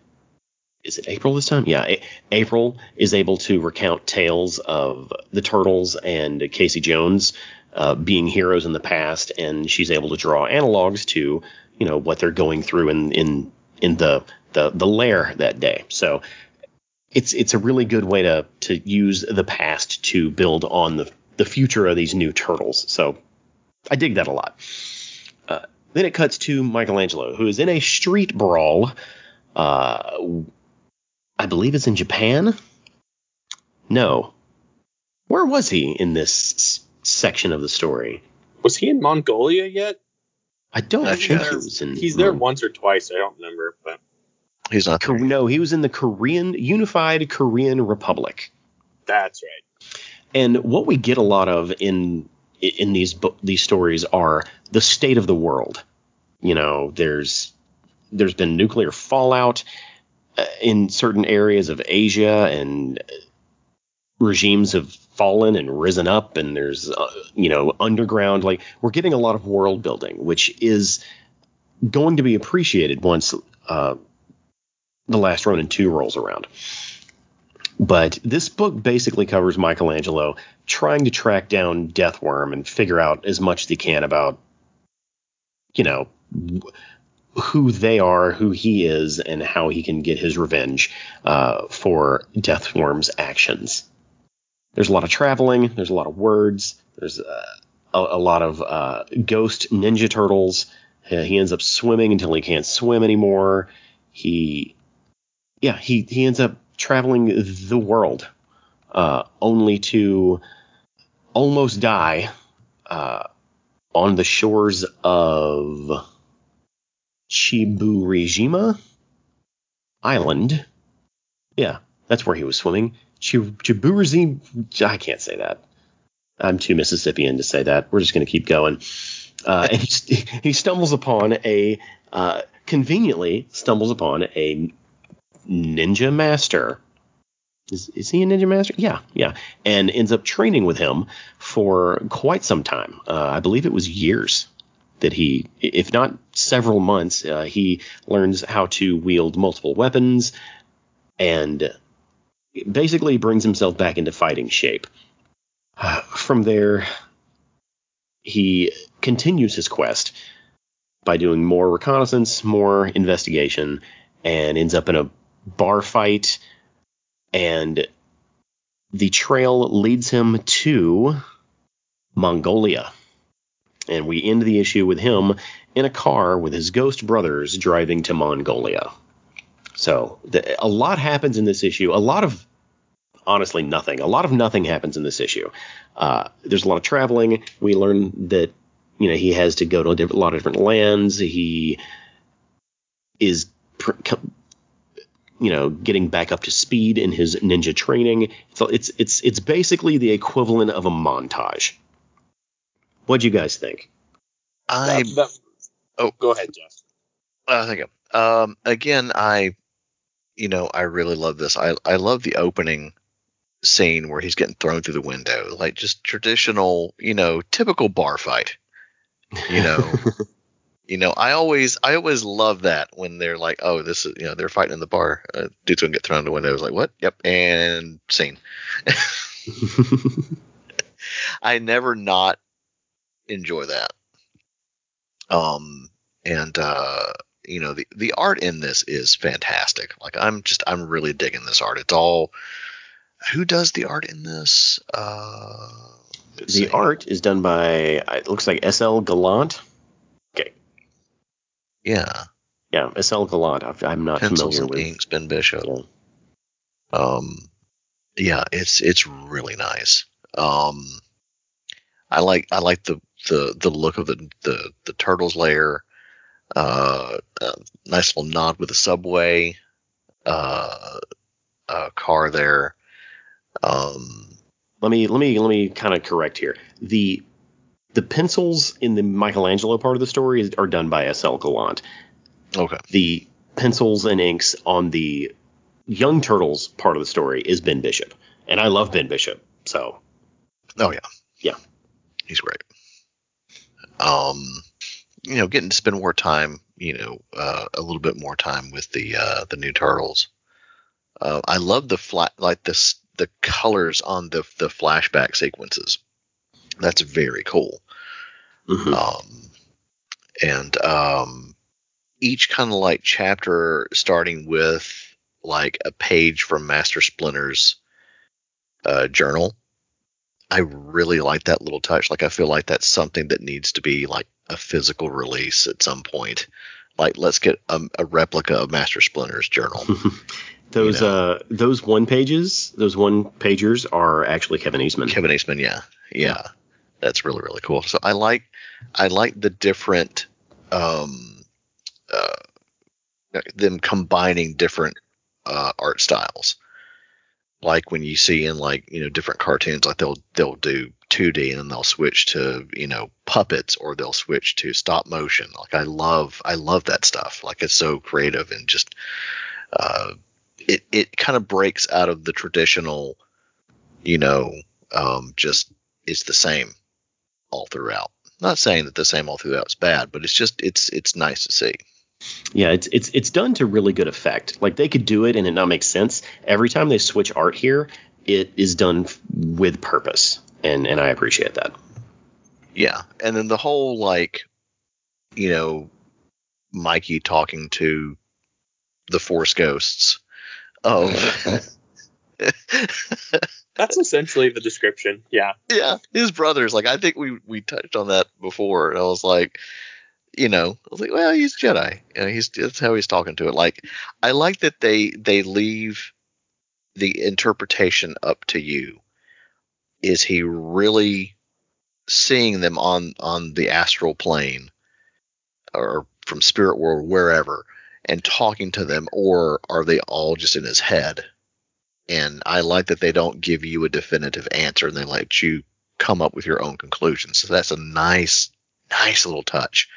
is it April this time? Yeah, A- April is able to recount tales of the Turtles and Casey Jones uh, being heroes in the past, and she's able to draw analogs to you know what they're going through in in in the the the lair that day. So it's it's a really good way to to use the past to build on the the future of these new turtles. So I dig that a lot. Uh, then it cuts to Michelangelo, who is in a street brawl. Uh, I believe it's in Japan. No, where was he in this section of the story? Was he in Mongolia yet? I don't Not think yet. he was in. He's there Mon- once or twice. I don't remember, but He's not Kor- there. no, he was in the Korean Unified Korean Republic. that's right. And what we get a lot of in in these bo- these stories are the state of the world. You know, there's there's been nuclear fallout uh, in certain areas of Asia, and uh, regimes have fallen and risen up, and there's uh, you know underground. Like we're getting a lot of world building, which is going to be appreciated once uh, the last Ronin two rolls around. But this book basically covers Michelangelo trying to track down Deathworm and figure out as much as he can about, you know, who they are, who he is, and how he can get his revenge uh, for Deathworm's actions. There's a lot of traveling. There's a lot of words. There's uh, a, a lot of uh, ghost Ninja Turtles. He ends up swimming until he can't swim anymore. He, yeah, he he ends up traveling the world, uh, only to almost die uh, on the shores of Chiburijima Island. Yeah, that's where he was swimming. Chi- Chiburijima. I can't say that. I'm too Mississippian to say that. We're just going to keep going. Uh, and he, he stumbles upon a uh, conveniently stumbles upon a ninja master. Is, is he a ninja master? Yeah, yeah. And ends up training with him for quite some time. Uh, I believe it was years. that he, if not several months, uh, he learns how to wield multiple weapons and basically brings himself back into fighting shape. From there, he continues his quest by doing more reconnaissance, more investigation, and ends up in a bar fight. And the trail leads him to Mongolia. And we end the issue with him in a car with his ghost brothers driving to Mongolia. So the, a lot happens in this issue. A lot of honestly nothing. A lot of nothing happens in this issue. Uh, there's a lot of traveling. We learn that you know he has to go to a, different, a lot of different lands. He is pr- you know getting back up to speed in his ninja training. So it's it's it's basically the equivalent of a montage. What do you guys think? I That- that- oh go ahead, Jeff. Thank you. um again I you know I really love this. I I love the opening scene where he's getting thrown through the window, like just traditional, you know, typical bar fight. You know, (laughs) you know, I always I always love that when they're like, oh, this is you know they're fighting in the bar, uh, dude's gonna get thrown out the window. I was like, what? Yep, and scene. (laughs) I never not enjoy that. Um, and uh, you know the the art in this is fantastic. Like I'm just I'm really digging this art. It's all who does the art in this? Uh, the see. art is done by it looks like SL Gallant. Okay, yeah, yeah, SL Gallant. I'm not pencils familiar and with. inks, Ben Bishop. Yeah. Um, yeah, it's it's really nice. Um, I like I like the the the look of the the the turtles layer. Uh, nice little nod with the subway. Uh, uh car there. Um, Let me let me let me kind of correct here. The the pencils in the Michelangelo part of the story is, are done by SL Gallant. okay. The pencils and inks on the Young Turtles part of the story is Ben Bishop, and I love Ben Bishop. So Oh yeah. Yeah. He's great. Um, you know, getting to spend more time, you know, uh, a little bit more time with the uh, the new turtles. Uh, I love the flat, like this, the colors on the the flashback sequences. That's very cool. mhm. Um, and um, each kind of like chapter starting with like a page from Master Splinter's uh, journal. I really like that little touch. Like I feel like that's something that needs to be like a physical release at some point. Like let's get a, a replica of Master Splinter's journal. (laughs) those you know. uh those one pages, those one pagers are actually Kevin Eastman. Kevin Eastman, yeah, yeah, that's really really cool. So I like I like the different um uh them combining different uh art styles. Like when you see in like you know different cartoons, like they'll they'll do 2D and then they'll switch to you know puppets or they'll switch to stop motion. Like I love I love that stuff. Like it's so creative and just uh it it kind of breaks out of the traditional you know um, just it's the same all throughout. Not saying that the same all throughout is bad, but it's just it's it's nice to see. Yeah, it's it's it's done to really good effect. Like they could do it and it not make sense. Every time they switch art here, it is done f- with purpose, and and I appreciate that. Yeah, and then the whole like, you know, Mikey talking to the Force Ghosts of (laughs) That's essentially the description. Yeah. yeah his brothers. Like I think we we touched on that before, and I was like, you know, I was like, well, he's Jedi. You know, he's that's how he's talking to it. Like I like that they they leave the interpretation up to you. Is he really seeing them on on the astral plane or from spirit world wherever and talking to them or are they all just in his head and i like that they don't give you a definitive answer and they let you come up with your own conclusions so that's a nice nice little touch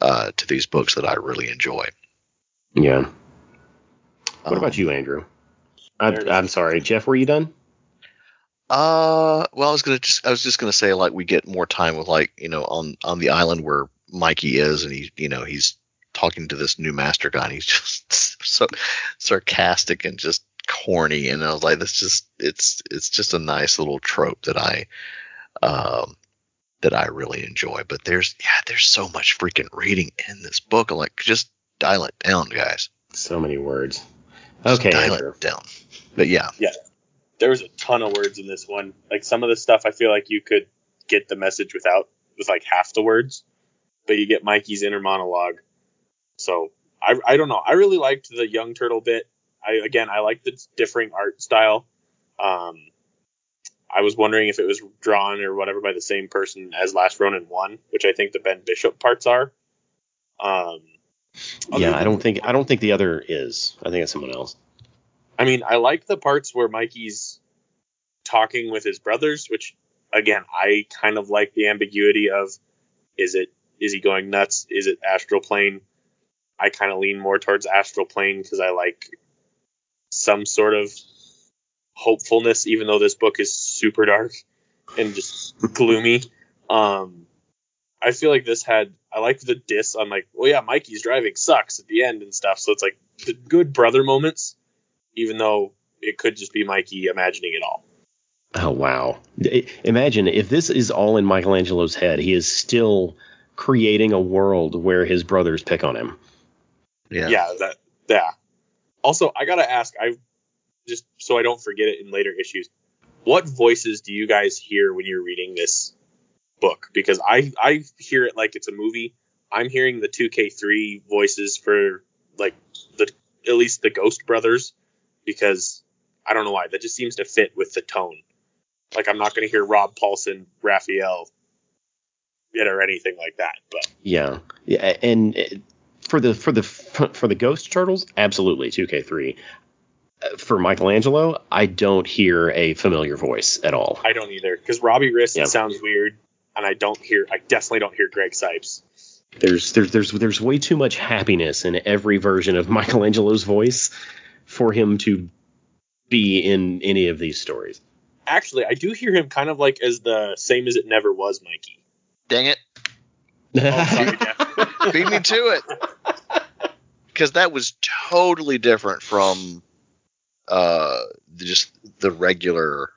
uh, to these books that i really enjoy Yeah. What Um, about you, Andrew? I, There it is. I'm sorry, Jeff. Were you done? Uh, well, I was gonna just I was just gonna say like we get more time with like you know on on the island where Mikey is, and he, you know, he's talking to this new master guy, and he's (laughs) just so sarcastic and just corny. And I was like, this just it's it's just a nice little trope that I um that I really enjoy. But there's yeah, there's so much freaking reading in this book. I'm like, just dial it down, guys. So many words. Just Okay, dial Andrew. it down. But yeah, yeah, There was a ton of words in this one. Like some of the stuff, I feel like you could get the message without with like half the words, but you get Mikey's inner monologue. So I I don't know. I really liked the young turtle bit. I again I like the differing art style. Um, I was wondering if it was drawn or whatever by the same person as Last Ronin one, which I think the Ben Bishop parts are. Um, Yeah, I don't think I don't think the other is. I think it's someone else. I mean, I like the parts where Mikey's talking with his brothers, which again, I kind of like the ambiguity of is it is he going nuts? Is it astral plane? I kind of lean more towards astral plane because I like some sort of hopefulness, even though this book is super dark and just gloomy. Um, I feel like this had I like the diss on like, well, yeah, Mikey's driving sucks at the end and stuff. So it's like the good brother moments, even though it could just be Mikey imagining it all. Oh wow! Imagine if this is all in Michelangelo's head. He is still creating a world where his brothers pick on him. yeah, Yeah, that yeah. Also, I gotta ask, I just so I don't forget it in later issues. What voices do you guys hear when you're reading this book? Because I I hear it like it's a movie. I'm hearing the 2K3 voices for like the at least the Ghost Brothers because I don't know why that just seems to fit with the tone. Like I'm not gonna hear Rob Paulsen, Raphael, yet or anything like that. But Yeah, yeah, and uh, for the for the for the Ghost Turtles, absolutely 2K3. For Michelangelo, I don't hear a familiar voice at all. I don't either because Robbie Rist Yeah. sounds weird, and I don't hear. I definitely don't hear Greg Cipes. There's there's there's there's way too much happiness in every version of (laughs) Michelangelo's voice for him to be in any of these stories. Actually, I do hear him kind of like as the same as it never was, Mikey. dang it, Oh, sorry, (laughs) beat me to it. Because that was totally different from uh just the regular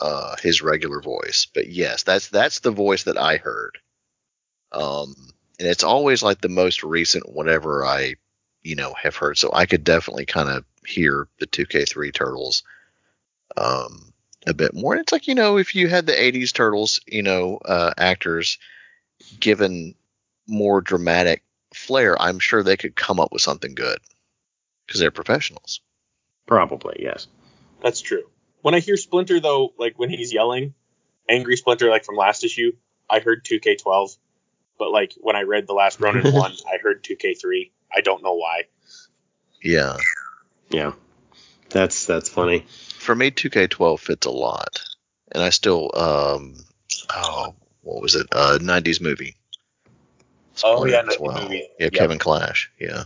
uh his regular voice. But yes, that's that's the voice that I heard. Um and it's always like the most recent whatever I you know have heard. So I could definitely kind of hear the 2K3 turtles um a bit more. And it's like, you know, if you had the 80s turtles, you know, uh actors given more dramatic flair, I'm sure they could come up with something good because they're professionals. Probably yes. That's true. When I hear Splinter though, like when he's yelling, angry Splinter, like from last issue, I heard 2K12. But like when I read the last Ronin one, (laughs) I heard 2K3. I don't know why. Yeah. Yeah, that's that's funny. For me, 2K12 fits a lot. And I still, um, oh, what was it? Uh, 90s movie. Oh, yeah, Splinter 90s movie. Yeah, Yep. Kevin Clash. Yeah.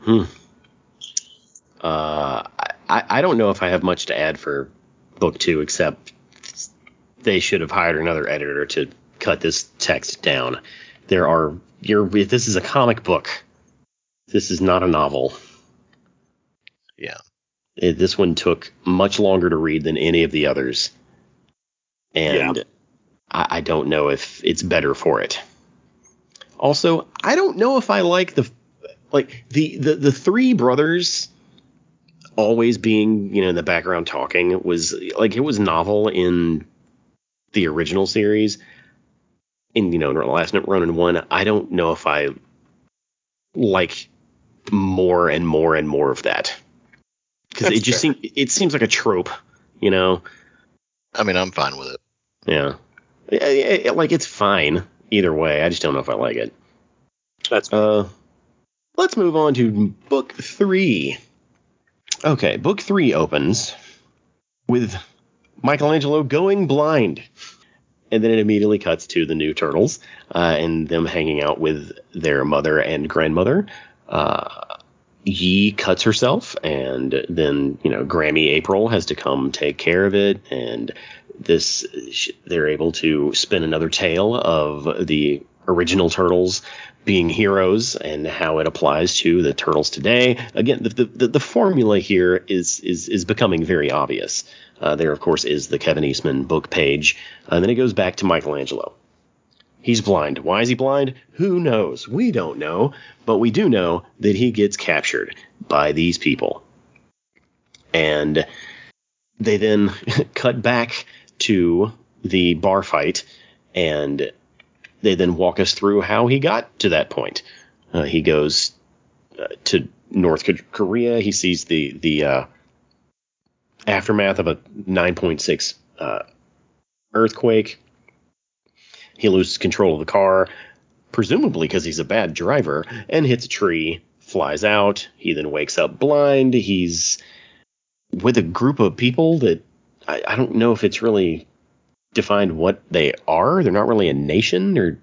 Hmm. Uh, I, I don't know if I have much to add for book two, except they should have hired another editor to cut this text down. There are you're this is a comic book. This is not a novel. Yeah. It, this one took much longer to read than any of the others, and I, I don't know if it's better for it. Also, I don't know if I like the like the the the three brothers always being you know in the background talking was like it was novel in the original series. In you know in last Ronin one I don't know if I like more and more and more of that. Because it just seems it seems like a trope you know? I mean, I'm fine with it. yeah. Yeah, yeah, like it's fine either way. I just don't know if I like it. That's uh, let's move on to book three. Okay, book three opens with Michelangelo going blind. And then it immediately cuts to the new turtles uh, and them hanging out with their mother and grandmother. Uh, cuts herself, and then you know Grammy April has to come take care of it, and this they're able to spin another tale of the original turtles being heroes and how it applies to the turtles today. Again, the the, the formula here is is is becoming very obvious. Uh, there, of course, is the Kevin Eastman book page, and then it goes back to Michelangelo. He's blind. Why is he blind? Who knows? We don't know, but we do know that he gets captured by these people. And they then (laughs) cut back to the bar fight, and they then walk us through how he got to that point. Uh, he goes uh, to North Korea. He sees the the uh, aftermath of a 9.6 uh, earthquake. He loses control of the car, presumably because he's a bad driver, and hits a tree, flies out. He then wakes up blind. He's with a group of people that I, I don't know if it's really defined what they are. They're not really a nation, or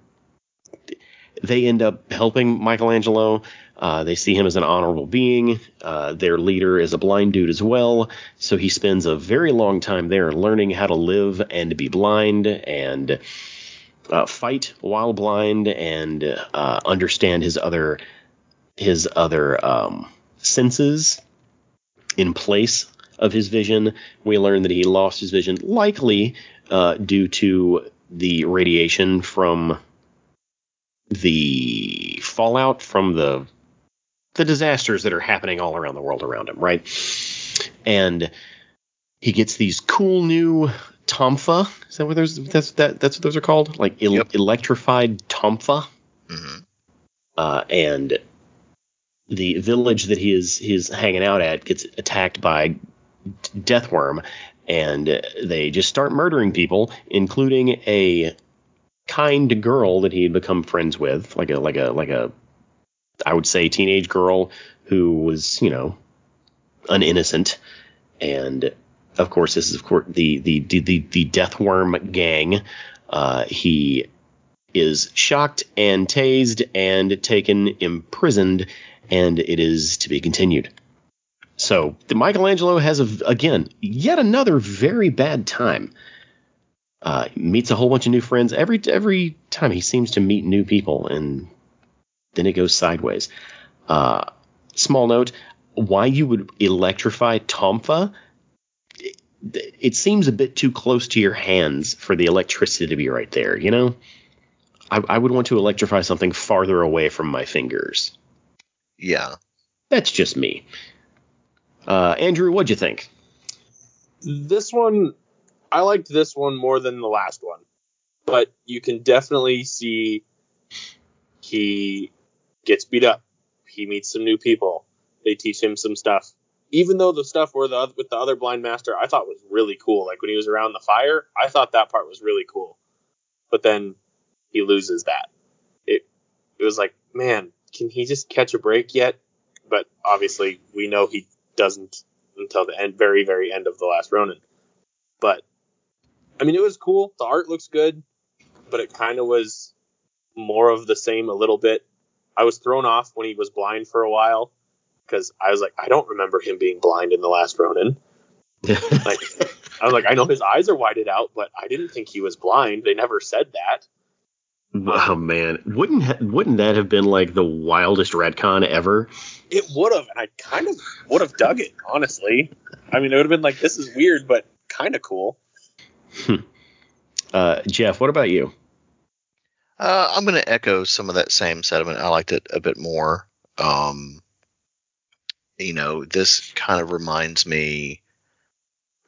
they end up helping Michelangelo. Uh, they see him as an honorable being. Uh, their leader is a blind dude as well, so he spends a very long time there learning how to live and be blind and uh, fight while blind and uh, understand his other his other um, senses in place of his vision. We learn that he lost his vision likely uh, due to the radiation from the fallout from the the disasters that are happening all around the world around him, right? And he gets these cool new Tonfa. Is that what those that's that that's what those are called? Like el- yep. electrified Tonfa. Mm-hmm. Uh, and the village that he is he's hanging out at gets attacked by Deathworm, and they just start murdering people, including a kind girl that he had become friends with, like a like a like a I would say teenage girl who was, you know, an innocent. And of course, this is of course the the the the, Deathworm gang. Uh, he is shocked and tased and taken imprisoned, and it is to be continued. So the Michelangelo has a, again yet another very bad time. Uh, meets a whole bunch of new friends every every time he seems to meet new people, and then it goes sideways. Uh, small note: why you would electrify Tonfa? It, it seems a bit too close to your hands for the electricity to be right there. You know, I, I would want to electrify something farther away from my fingers. Yeah, that's just me. Uh, Andrew, what'd you think? This one, I liked this one more than the last one, but you can definitely see he gets beat up. He meets some new people. They teach him some stuff. Even though the stuff where the with the other blind master, I thought was really cool. Like when he was around the fire, I thought that part was really cool. But then he loses that. It it was like, man, can he just catch a break yet? But obviously, we know he doesn't until the end, very very end of the last Ronin. But I mean, it was cool. The art looks good, but it kind of was more of the same a little bit. I was thrown off when he was blind for a while because I was like, I don't remember him being blind in the last Ronin. (laughs) like, I was like, I know his eyes are whited out, but I didn't think he was blind. They never said that. Oh man, wouldn't ha- wouldn't that have been like the wildest retcon ever? It would have, and I kind of would have dug it, honestly. I mean, it would have been like, this is weird, but kind of cool. uh, Jeff, what about you? Uh, I'm going to echo some of that same sentiment. I liked it a bit more. Um, you know, this kind of reminds me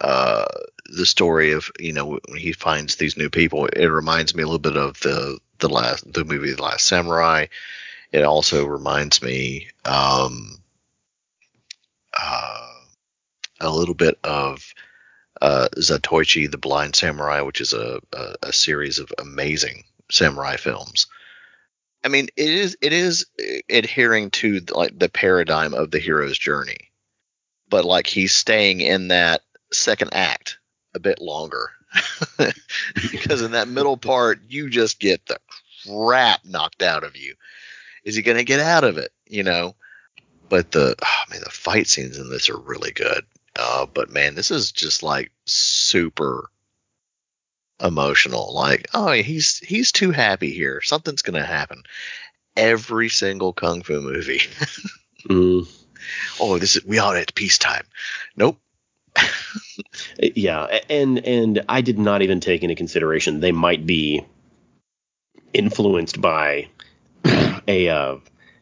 uh, the story of you know when he finds these new people. It reminds me a little bit of the the last the movie The Last Samurai. It also reminds me um, uh, a little bit of uh, Zatoichi the Blind Samurai, which is a, a, a series of amazing samurai films. I mean, it is it is adhering to like the paradigm of the hero's journey, but like he's staying in that second act a bit longer (laughs) (laughs) because in that middle part you just get the crap knocked out of you. Is he going to get out of it? You know, but the oh man, the fight scenes in this are really good. Uh, but man, this is just like super emotional. Like, oh, he's he's too happy here. Something's gonna happen. Every single kung fu movie. (laughs) Mm, oh, this is we are at peacetime. Nope. (laughs) yeah, and and I did not even take into consideration they might be influenced by (coughs) a uh,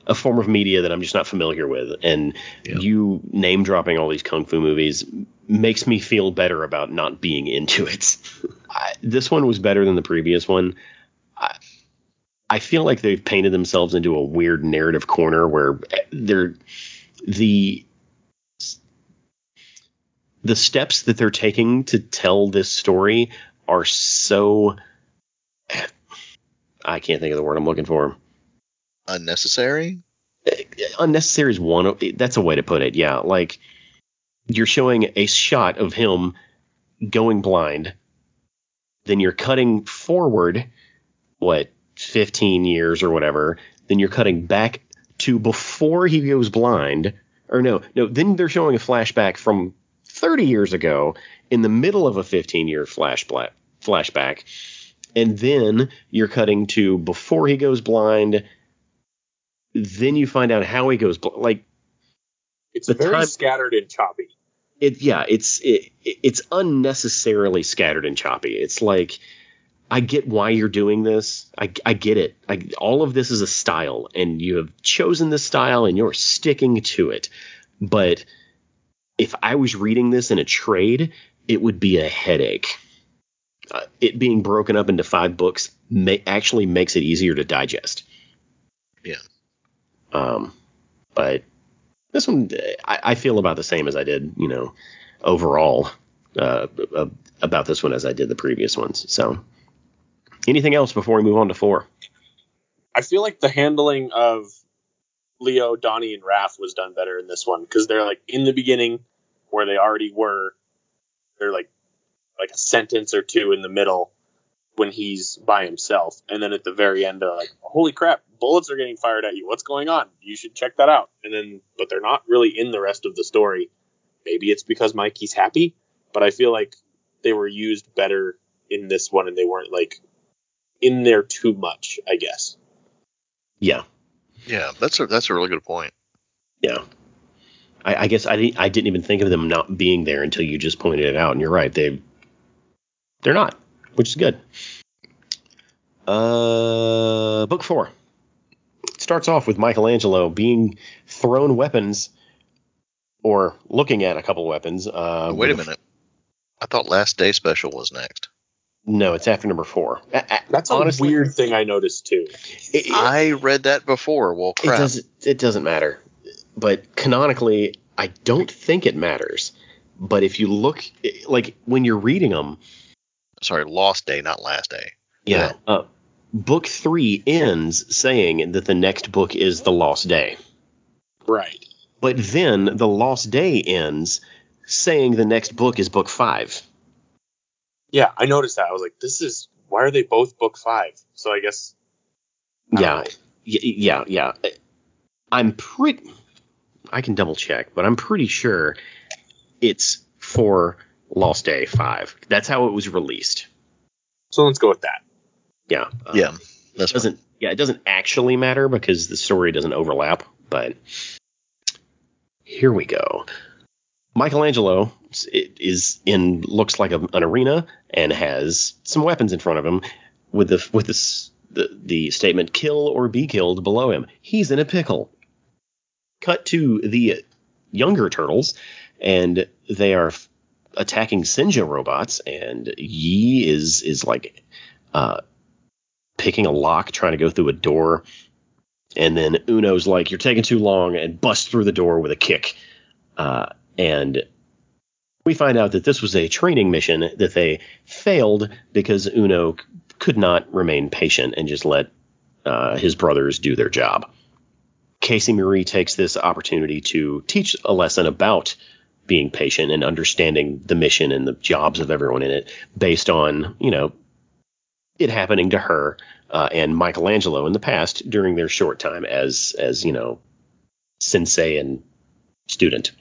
a form of media that I'm just not familiar with. And Yeah. you name dropping all these kung fu movies makes me feel better about not being into it. (laughs) I, this one was better than the previous one. I, I feel like they've painted themselves into a weird narrative corner where they're the the steps that they're taking to tell this story are so I can't think of the word I'm looking for Unnecessary. unnecessary is one of- that's a way to put it yeah like you're showing a shot of him going blind then you're cutting forward what 15 years or whatever then you're cutting back to before he goes blind or no no then they're showing a flashback from 30 years ago in the middle of a 15 year flash flashback and then you're cutting to before he goes blind then you find out how he goes bl- like It's very time- scattered and choppy. it yeah it's it, it's unnecessarily scattered and choppy. It's like i get why you're doing this. I, I get it. I, all of this is a style and you have chosen this style and you're sticking to it. But if i was reading this in a trade it would be a headache uh, it being broken up into five books may, actually makes it easier to digest Yeah. um but this one I, I feel about the same as I did, you know, overall uh, uh, about this one as I did the previous ones. So, anything else before we move on to four? I feel like the handling of Leo, Donnie, and Raph was done better in this one because they're like in the beginning where they already were. They're like like a sentence or two in the middle when he's by himself, and then at the very end they're like, "Holy crap, bullets are getting fired at you! What's going on? You should check that out." And then, but they're not really in the rest of the story. Maybe it's because Mikey's happy, but I feel like they were used better in this one, and they weren't like in there too much. I guess. Yeah, Yeah, that's a that's a really good point. yeah. I, I guess I didn't, I didn't even think of them not being there until you just pointed it out, and you're right. They they're not, which is good. Uh, book four starts off with Michelangelo being thrown weapons, or looking at a couple weapons. Uh, Wait a minute. I thought Last Day Special was next. No, it's after number four. A- a- That's a weird thing I noticed too. It, it- I read that before. Well, it doesn't. It doesn't matter. But canonically, I don't think it matters. But if you look, like when you're reading them, Sorry, Lost Day, not Last Day. yeah, uh, book three ends saying that the next book is the Lost Day. Right. But then the Lost Day ends saying the next book is book five. Yeah, I noticed that. I was like, this is why are they both book five? So I guess I Yeah, y- yeah, yeah. I'm pretty. I can double check, but I'm pretty sure it's for Lost Day five. That's how it was released. So let's go with that. Yeah. uh, yeah, It that's doesn't. Yeah, it doesn't actually matter because the story doesn't overlap. But here we go. Michelangelo is in looks like a, an arena and has some weapons in front of him with the with this the, the statement "kill or be killed" below him. He's in a pickle. Cut to the younger turtles, and they are attacking Sinja robots, and Yi is is like uh, picking a lock, trying to go through a door. And then Uno's like, "You're taking too long," and busts through the door with a kick. Uh, and we find out that this was a training mission that they failed because Uno c- could not remain patient and just let uh, his brothers do their job. Casey Marie takes this opportunity to teach a lesson about being patient and understanding the mission and the jobs of everyone in it based on, you know, it happening to her uh, and Michelangelo in the past during their short time as as you know sensei and student.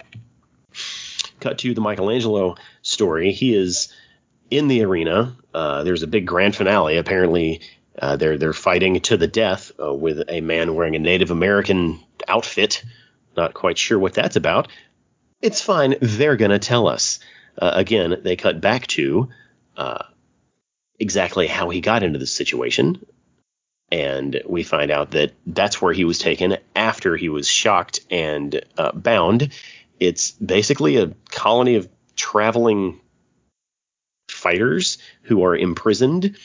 Cut to the Michelangelo story. He is in the arena, uh, there's a big grand finale. Apparently, uh, they're they're fighting to the death uh, with a man wearing a Native American outfit. Not quite sure what that's about. It's fine. They're gonna tell us. Uh, again, they cut back to uh, exactly how he got into this situation, and we find out that that's where he was taken after he was shocked and uh, bound. It's basically a colony of traveling fighters who are imprisoned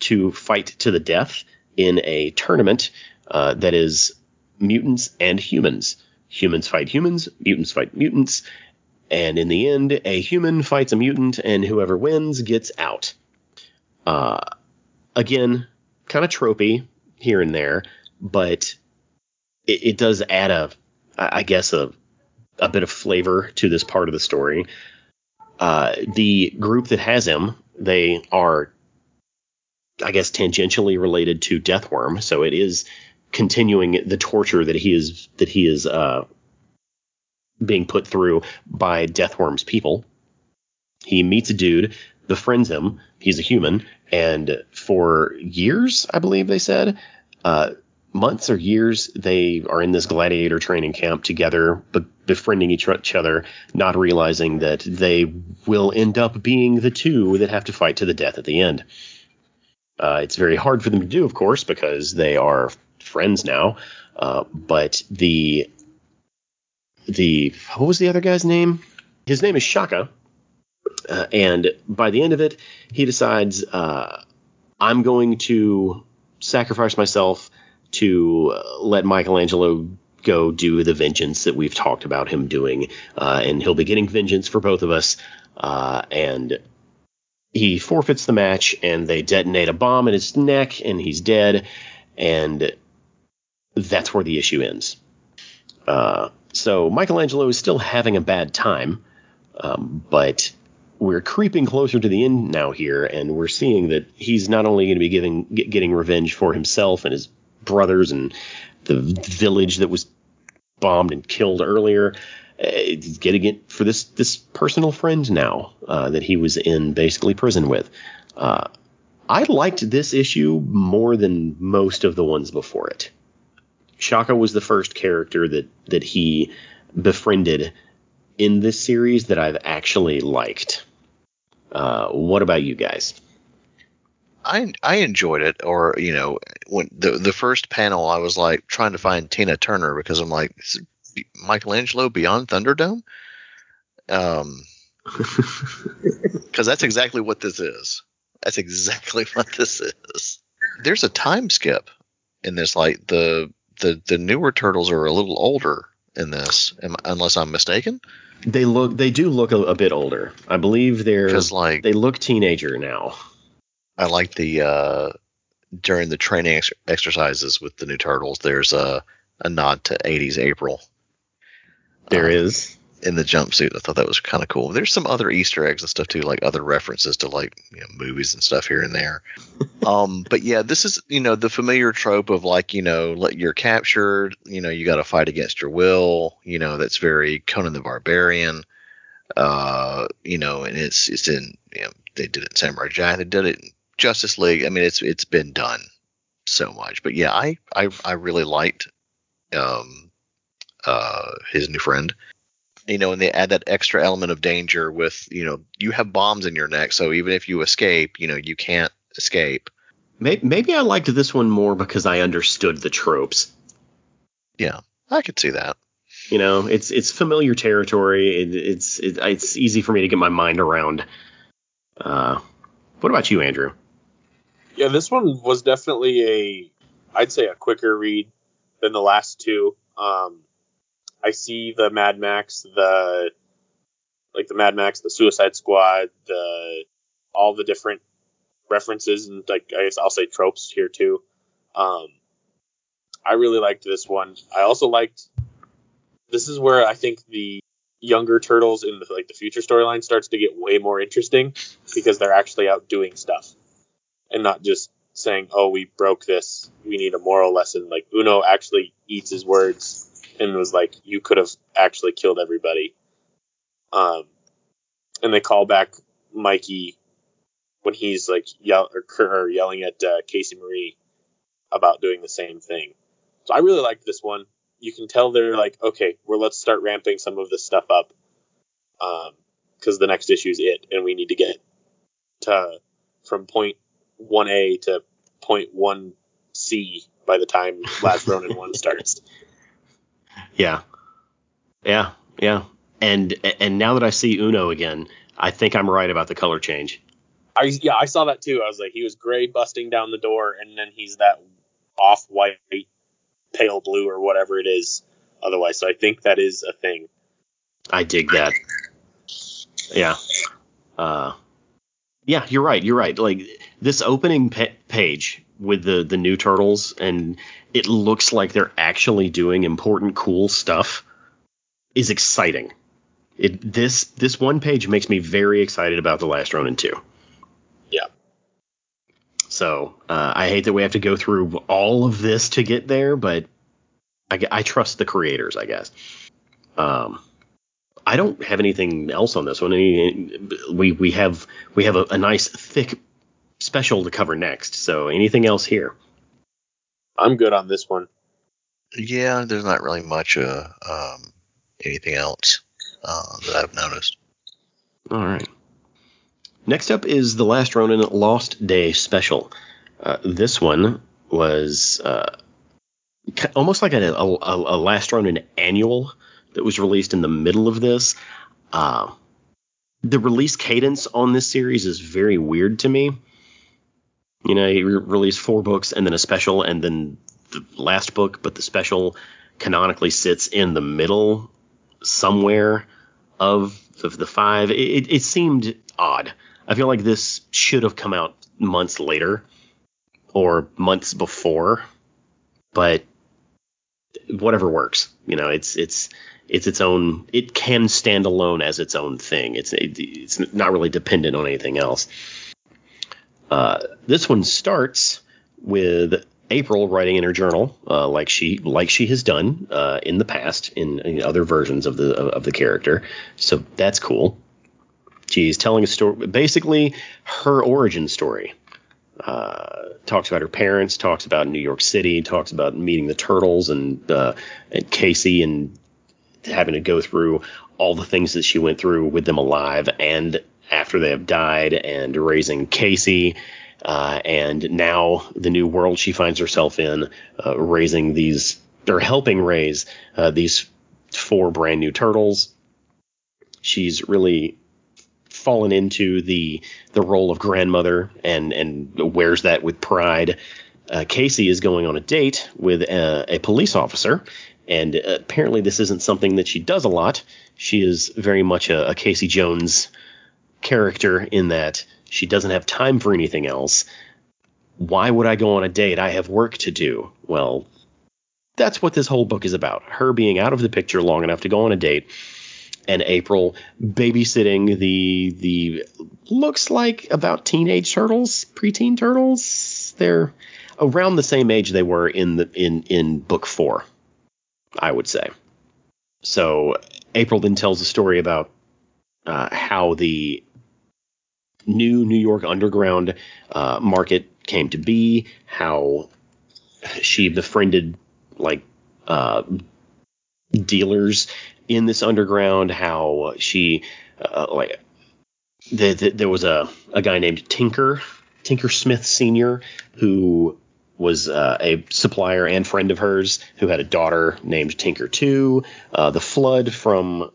to fight to the death in a tournament uh, that is mutants and humans. Humans fight humans, mutants fight mutants, and in the end, a human fights a mutant, and whoever wins gets out. Uh, again, kind of tropey here and there, but it, it does add a, I guess, a, a bit of flavor to this part of the story. Uh, the group that has him, they are, I guess, tangentially related to Deathworm, so it is continuing the torture that he is that he is uh, being put through by Deathworm's people. He meets a dude, befriends him. He's a human, and for years, I believe they said, uh, months or years, they are in this gladiator training camp together, but befriending each other, not realizing that they will end up being the two that have to fight to the death at the end. Uh, it's very hard for them to do, of course, because they are friends now. Uh, but the the what was the other guy's name? His name is Shaka, uh, and by the end of it, he decides uh, I'm going to sacrifice myself to uh, let Michelangelo go do the vengeance that we've talked about him doing, uh, and he'll be getting vengeance for both of us. And he forfeits the match, and they detonate a bomb in his neck, and he's dead. And that's where the issue ends. Uh, so Michelangelo is still having a bad time, um, but we're creeping closer to the end now here, and we're seeing that he's not only going to be giving get, getting revenge for himself and his brothers and the village that was bombed and killed earlier. Uh, he's getting it for this this personal friend now uh, that he was in basically prison with. Uh, I liked this issue more than most of the ones before it. Shaka was the first character that that he befriended in this series that I've actually liked. Uh, what about you guys? I I enjoyed it, or you know, when the the first panel, I was like trying to find Tina Turner because I'm like Michelangelo Beyond Thunderdome, um, (laughs) because that's exactly what this is. That's exactly (laughs) what this is. There's a time skip in this. Like the the the newer turtles are a little older in this, unless I'm mistaken. They look they do look a, a bit older. I believe they're because like they look teenager now. I like the uh, during the training ex- exercises with the new turtles. There's a a nod to 80s April. There um, is in the jumpsuit. I thought that was kind of cool. There's some other Easter eggs and stuff too, like other references to like you know, movies and stuff here and there. (laughs) um, but yeah, this is you know the familiar trope of like you know let you're captured, you know you got to fight against your will. You know that's very Conan the Barbarian. Uh, you know, and it's it's in you know they did it in Samurai Jack, they did it in Justice League. I mean, it's it's been done so much. But yeah, I I I really liked um uh his new friend you know, and they add that extra element of danger with, you know, you have bombs in your neck, so even if you escape, you know, you can't escape. Maybe, maybe I liked this one more because I understood the tropes. Yeah, I could see that. You know, it's it's familiar territory. It, it's it, it's easy for me to get my mind around. Uh, what about you, Andrew? Yeah, this one was definitely a, I'd say a quicker read than the last two. Um, I see the Mad Max, the like the Mad Max, the Suicide Squad, the all the different references and like I guess I'll say tropes here too. Um, I really liked this one. I also liked this is where I think the younger turtles in the like the future storyline starts to get way more interesting because they're actually out doing stuff and not just saying, "Oh, we broke this. We need a moral lesson." Like Uno actually eats his words and was like, "You could have actually killed everybody." Um, and they call back Mikey when he's like yell or, or yelling at uh, Casey Marie about doing the same thing. So I really like this one. You can tell they're like, okay, well, let's start ramping some of this stuff up, because the next issue is it, and we need to get to from point one A to point one C by the time Last Ronin one starts. (laughs) Yeah. Yeah. Yeah. And and now that I see Uno again, I think I'm right about the color change. I yeah, I saw that too. I was like, he was gray busting down the door, and then he's that off white, pale blue or whatever it is. Otherwise, so I think that is a thing. I dig that. Yeah. Uh, yeah, you're right. You're right. Like this opening pa- page with the the new turtles, and it looks like they're actually doing important, cool stuff. Is exciting. It this this one page makes me very excited about the last Ronin two. Yeah. So uh, I hate that we have to go through all of this to get there, but I, I trust the creators, I guess. Um, I don't have anything else on this one. Any, we we have we have a, a nice thick special to cover next. So anything else here? I'm good on this one. Yeah, there's not really much uh, um, anything else uh, that I've noticed. All right. Next up is the Last Ronin Lost Day special. Uh, this one was uh, almost like a, a, a Last Ronin annual that was released in the middle of this. Uh, the release cadence on this series is very weird to me. You know, he re- release four books and then a special and then the last book, but the special canonically sits in the middle somewhere of the, the five. It, it, seemed odd. I feel like this should have come out months later or months before, but whatever works. You know, it's it's it's its own. It can stand alone as its own thing. It's it, it's not really dependent on anything else. Uh, this one starts with April writing in her journal, uh, like she like she has done uh, in the past in, in other versions of the of, the character. So that's cool. She's telling a story, basically her origin story. Uh, talks about her parents, talks about New York City, talks about meeting the turtles and uh, and Casey and having to go through all the things that she went through with them alive and after they have died, and raising Casey. Uh, and now the new world she finds herself in, uh, raising these or helping raise uh, these four brand new turtles. She's really fallen into the the role of grandmother and and wears that with pride. Uh, Casey is going on a date with a, a police officer, and apparently this isn't something that she does a lot. She is very much a, a Casey Jones character in that she doesn't have time for anything else. Why would I go on a date? I have work to do. Well, that's what this whole book is about. Her being out of the picture long enough to go on a date and April babysitting the the looks like about teenage turtles, preteen turtles. They're around the same age they were in the in in book 4, I would say. So April then tells a story about uh, how the new New York underground uh, market came to be, how she befriended like uh, dealers in this underground, how she uh, like the, the, there was a, a guy named Tinker Tinker Smith Senior who was uh, a supplier and friend of hers who had a daughter named Tinker Two. Uh, the flood from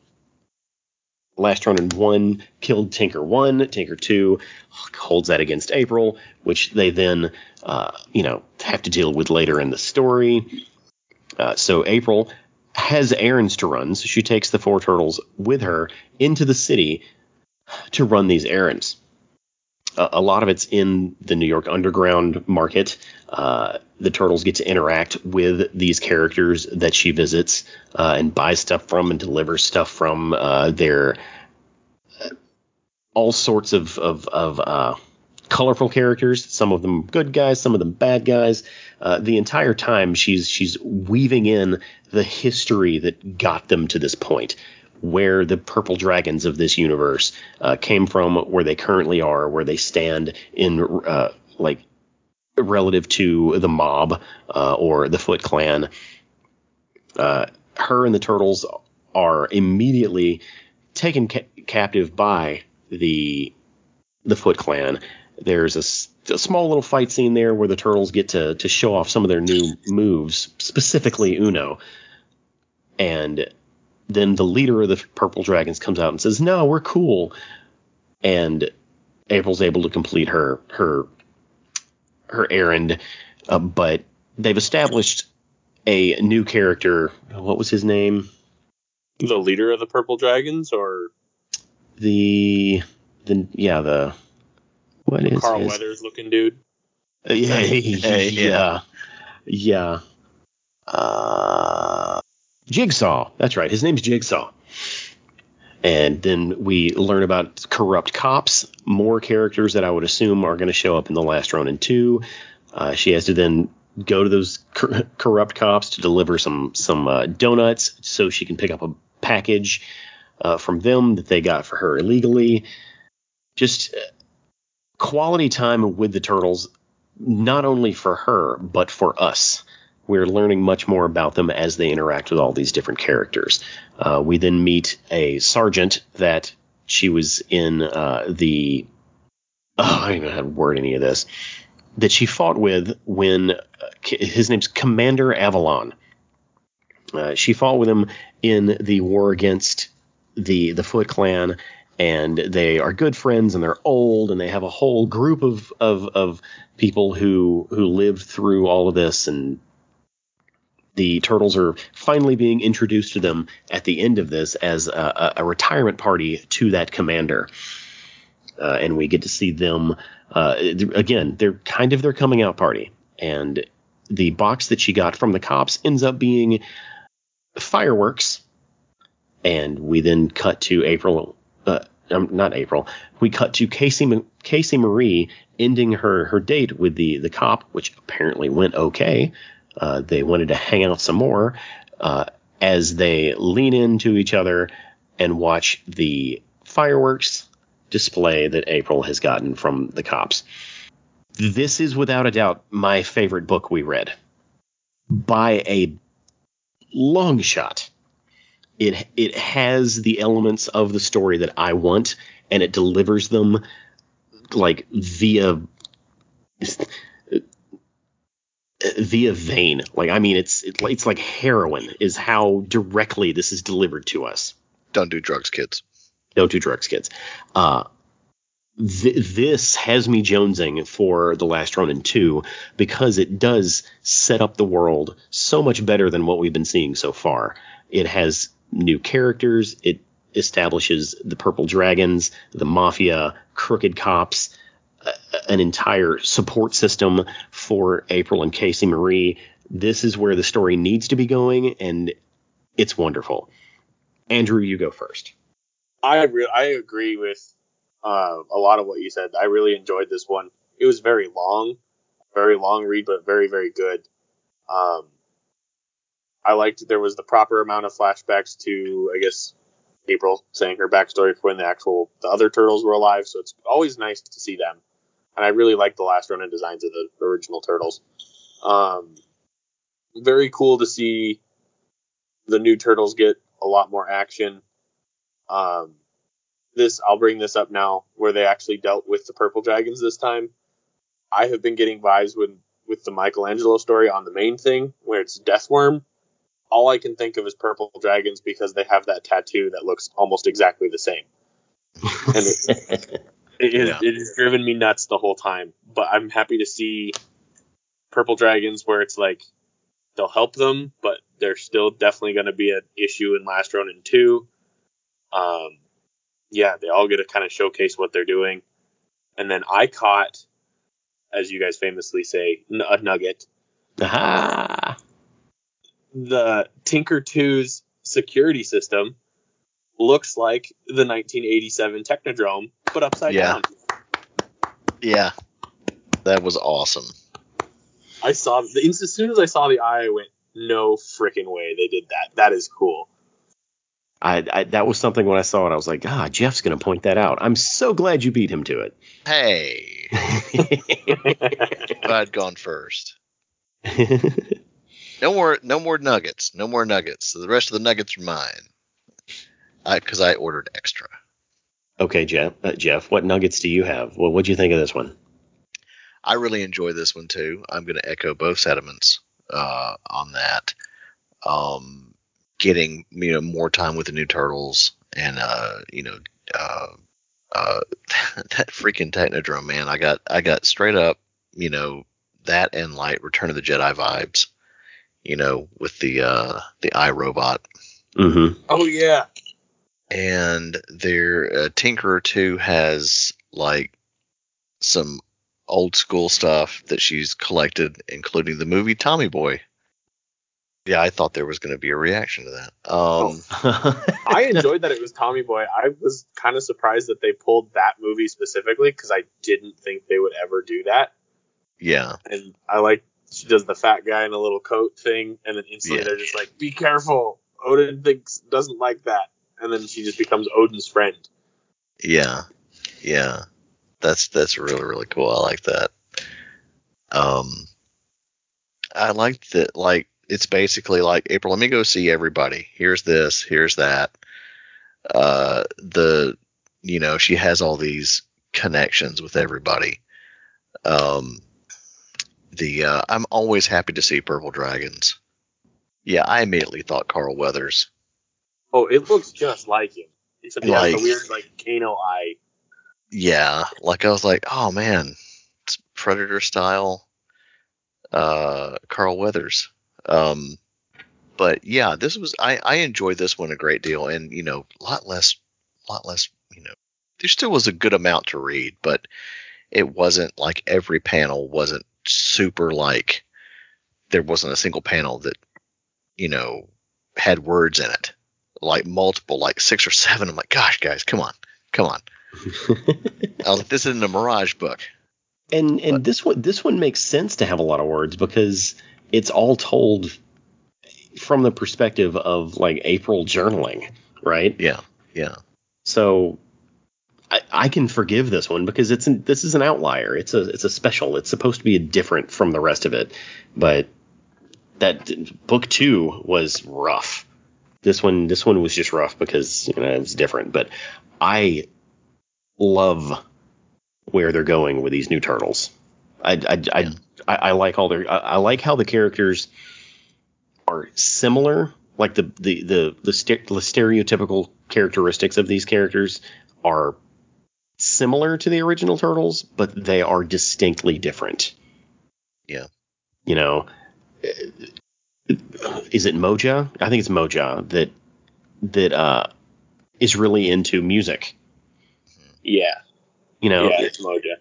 Last Ronin 1 killed Tinker 1. Tinker 2 holds that against April, which they then, uh, you know, have to deal with later in the story. Uh, so April has errands to run, so she takes the four turtles with her into the city to run these errands. Uh, a lot of it's in the New York underground market. Uh, the turtles get to interact with these characters that she visits uh, and buys stuff from and delivers stuff from. Uh, they're all sorts of of, of uh, colorful characters. Some of them good guys, some of them bad guys. Uh, the entire time she's she's weaving in the history that got them to this point. where the purple dragons of this universe uh, came from, where they currently are, where they stand in uh, like relative to the mob uh, or the Foot Clan. Uh, her and the turtles are immediately taken ca- captive by the the Foot Clan. There's a small little fight scene there where the turtles get to to show off some of their new moves, specifically Uno. And then the leader of the Purple Dragons comes out and says, "No, we're cool." And April's able to complete her her her errand, uh, but they've established a new character. What was his name? The leader of the Purple Dragons, or The the yeah the what is Carl his, Weathers looking dude. Uh, yeah, Hey, yeah, yeah. Uh, Jigsaw. That's right. His name's Jigsaw. And then we learn about corrupt cops, more characters that I would assume are going to show up in the last Ronin 2. Uh, she has to then go to those cor- corrupt cops to deliver some some uh, donuts so she can pick up a package uh, from them that they got for her illegally. Just uh, quality time with the turtles not only for her, but for us. We're learning much more about them as they interact with all these different characters. Uh, we then meet a sergeant that she was in uh, the. Oh, I don't even know how to word any of this. That she fought with when uh, his name's Commander Avalon. Uh, she fought with him in the war against the the Foot Clan, and they are good friends, and they're old, and they have a whole group of of, of people who who lived through all of this, and the turtles are finally being introduced to them at the end of this as a, a, retirement party to that commander, uh, and we get to see them uh, again. They're kind of their coming out party, and the box that she got from the cops ends up being fireworks, and we then cut to April. Uh, um, not April. We cut to Casey Casey Marie ending her her date with the the cop, which apparently went okay. Uh, they wanted to hang out some more uh, as they lean into each other and watch the fireworks display that April has gotten from the cops. This is without a doubt my favorite book we read by a long shot. It it has the elements of the story that I want, and it delivers them like via via vein. Like I mean, it's it, it's like heroin is how directly this is delivered to us. Don't do drugs, kids. Don't do drugs, kids. Uh, th- this has me jonesing for the last Ronin 2 because it does set up the world so much better than what we've been seeing so far. It has new characters. It establishes the purple dragons, the mafia, crooked cops, an entire support system for April and Casey Marie. This is where the story needs to be going, and it's wonderful. Andrew, you go first. I re- I agree with uh, a lot of what you said. I really enjoyed this one. It was very long, very long read, but very very good. Um, I liked there was the proper amount of flashbacks to I guess April saying her backstory for when the actual the other turtles were alive. So it's always nice to see them, and I really like the last Ronin designs of the original turtles. Um, very cool to see the new turtles get a lot more action. Um, this I'll bring this up now, where they actually dealt with the purple dragons this time. I have been getting vibes with with the Michelangelo story on the main thing, where it's Deathworm. All I can think of is purple dragons because they have that tattoo that looks almost exactly the same. (laughs) And it, it, Yeah. it has driven me nuts the whole time. But I'm happy to see purple dragons where it's like they'll help them, but they're still definitely going to be an issue in Last Ronin 2. Um, yeah, they all get to kind of showcase what they're doing. And then I caught, as you guys famously say, n- a nugget. Aha! The Tinker 2's security system looks like the 1987 Technodrome, but upside Yeah. down. Yeah, that was awesome. I saw the as soon as I saw the eye, I went, "No freaking way! They did that. That is cool." I, I that was something when I saw it, I was like, ah, Jeff's gonna point that out. I'm so glad you beat him to it. Hey, (laughs) if I'd gone first. (laughs) No more, no more nuggets. No more nuggets. So The rest of the nuggets are mine. I because I ordered extra. Okay, Jeff. Uh, Jeff, what nuggets do you have? Well, what do you think of this one? I really enjoy this one too. I'm going to echo both sentiments uh, on that. Um, getting you know more time with the new turtles and uh, you know uh, uh, (laughs) that freaking Technodrome man. I got I got straight up you know that and light Return of the Jedi vibes. You know with the uh, the iRobot Mm-hmm. Oh yeah. And their uh, Tinkerer 2 has like some old school stuff that she's collected, including the movie Tommy Boy. Yeah, I thought there was going to be a reaction to that. Um, (laughs) I enjoyed that it was Tommy Boy. I was kind of surprised that they pulled that movie specifically because I didn't think they would ever do that. yeah, And I like she does the fat guy in a little coat thing, and then instantly Yeah. they're just like, "Be careful, Odyn thinks doesn't like that," and then she just becomes Odyn's friend. yeah, yeah. That's that's really really cool. I like that. Um, I like that. Like it's basically like April. Let me go see everybody. Here's this. Here's that. Uh, the you know she has all these connections with everybody. Um, the uh, I'm always happy to see purple dragons. Yeah, I immediately thought Carl Weathers. Oh, it looks just like him, except he has Like- the weird like Kano eye. Yeah, like I was like, oh man, it's Predator style, uh, Carl Weathers. Um, but yeah, this was I I enjoyed this one a great deal, and you know, a lot less, lot less. You know, there still was a good amount to read, but it wasn't like every panel wasn't super like there wasn't a single panel that you know had words in it like multiple like six or seven i'm like gosh guys come on come on (laughs) I was like, this isn't a Mirage book. and and But- this one this one makes sense to have a lot of words because it's all told from the perspective of like April journaling, right? Yeah, yeah, So I, I can forgive this one because it's an, this is an outlier. It's a it's a special. It's supposed to be a different from the rest of it, but that book two was rough. This one this one was just rough because you know it's different. But I love where they're going with these new turtles. I I I. I, I like all their I, I like how the characters are similar. Like the the the the, st- the stereotypical characteristics of these characters are similar to the original turtles, but they are distinctly different. Yeah. You know, is it Moja? I think it's Moja that that uh is really into music. Yeah, You know, yeah, it's Moja.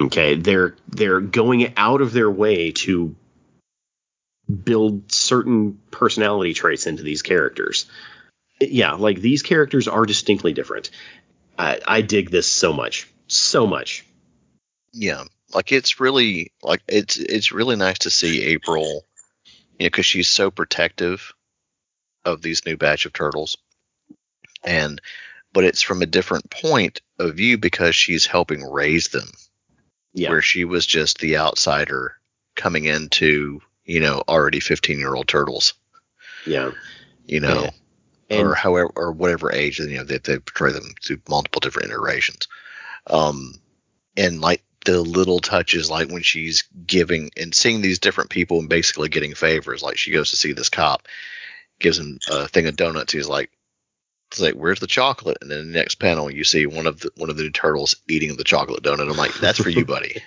Okay, they're they're going out of their way to build certain personality traits into these characters. Yeah, like these characters are distinctly different. I, I dig this so much, so much. yeah. Like it's really like it's it's really nice to see April, you know, because she's so protective of these new batch of turtles, and but it's from a different point of view because she's helping raise them. Yeah, where she was just the outsider coming into you know already 15 year old turtles. Yeah, you know Yeah. and or however or whatever age you know they, they portray them through multiple different iterations. Um and like the little touches like when she's giving and seeing these different people and basically getting favors like she goes to see this cop gives him a thing of donuts. He's like it's like where's the chocolate? And then the next panel you see one of the one of the new turtles eating the chocolate donut. I'm like that's for you (laughs) buddy.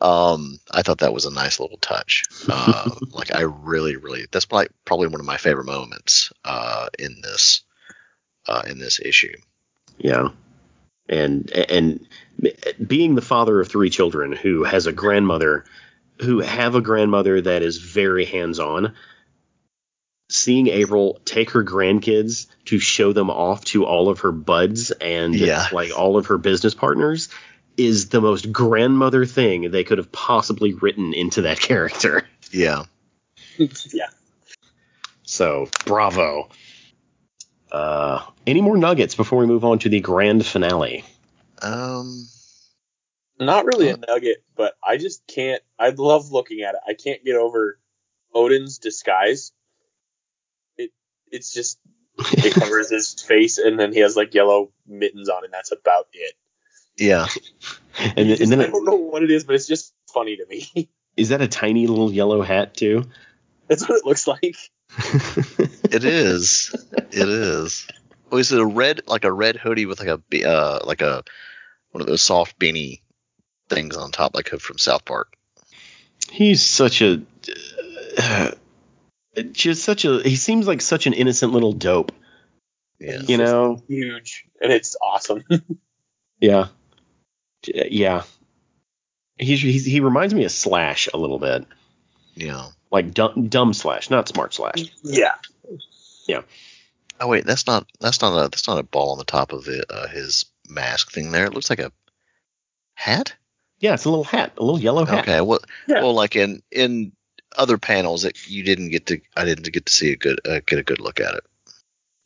Um i thought that was a nice little touch. Uh (laughs) like i really really that's like probably one of my favorite moments uh in this uh in this issue. Yeah, and and being the father of three children who has a grandmother who have a grandmother that is very hands on. Seeing April take her grandkids to show them off to all of her buds and Yeah. like all of her business partners is the most grandmother thing they could have possibly written into that (laughs) character. yeah (laughs) yeah, So bravo. Uh, any more nuggets before we move on to the grand finale? Um, Not really a nugget, but I just can't. I love looking at it. I can't get over Odyn's disguise. It it's just it (laughs) covers his face, and then he has like yellow mittens on, and that's about it. yeah. (laughs) And, and then I don't know what it is, but it's just funny to me. (laughs) is that a tiny little yellow hat too? that's what it looks like. It is. it is. Oh, is it a red, like a red hoodie with like a, be- uh, like a, one of those soft beanie things on top, like from South Park? He's such a uh, just such a he seems like such an innocent little dope, Yeah. you know? Huge, and it's awesome. (laughs) Yeah. Yeah. He's, he's he reminds me of Slash a little bit. Yeah. Like dumb, dumb Slash, not smart Slash. yeah, Yeah. Oh wait, that's not that's not a that's not a ball on the top of it, uh, his mask thing there. It looks like a hat. Yeah, it's a little hat, a little yellow hat. Okay. Well, Yeah. well, like in in other panels that you didn't get to, I didn't get to see a good uh, get a good look at it.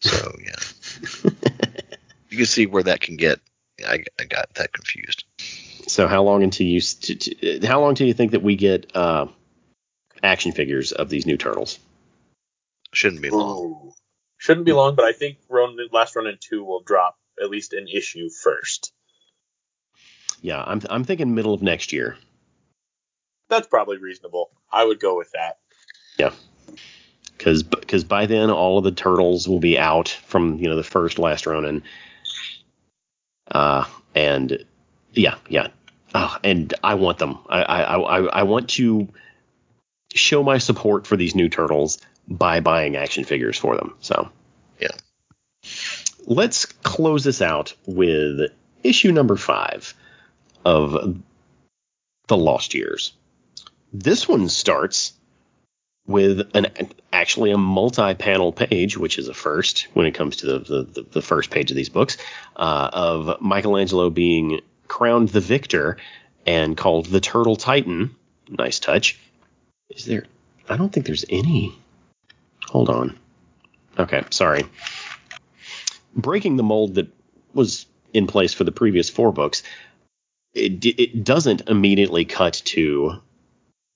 So yeah, (laughs) you can see where that can get. I, I got that confused. So how long until you s- t- t- how long do you think that we get uh, action figures of these new turtles? Shouldn't be long. Ooh. Shouldn't be long, but I think Ronin, last Ronin two will drop at least an issue first. Yeah, I'm I'm thinking middle of next year. That's probably reasonable. I would go with that. Yeah. Because because by then all of the turtles will be out from you know the first last Ronin. Uh, and yeah, yeah. Oh, and I want them. I I I I want to show my support for these new turtles by buying action figures for them. So Yeah. Let's close this out with issue number five of the Lost Years. This one starts with an actually a multi-panel page, which is a first when it comes to the the, the first page of these books, uh, of Michelangelo being crowned the victor and called the Turtle Titan. Nice touch. Is there? I don't think there's any. Hold on. Okay, sorry. Breaking the mold that was in place for the previous four books, it it doesn't immediately cut to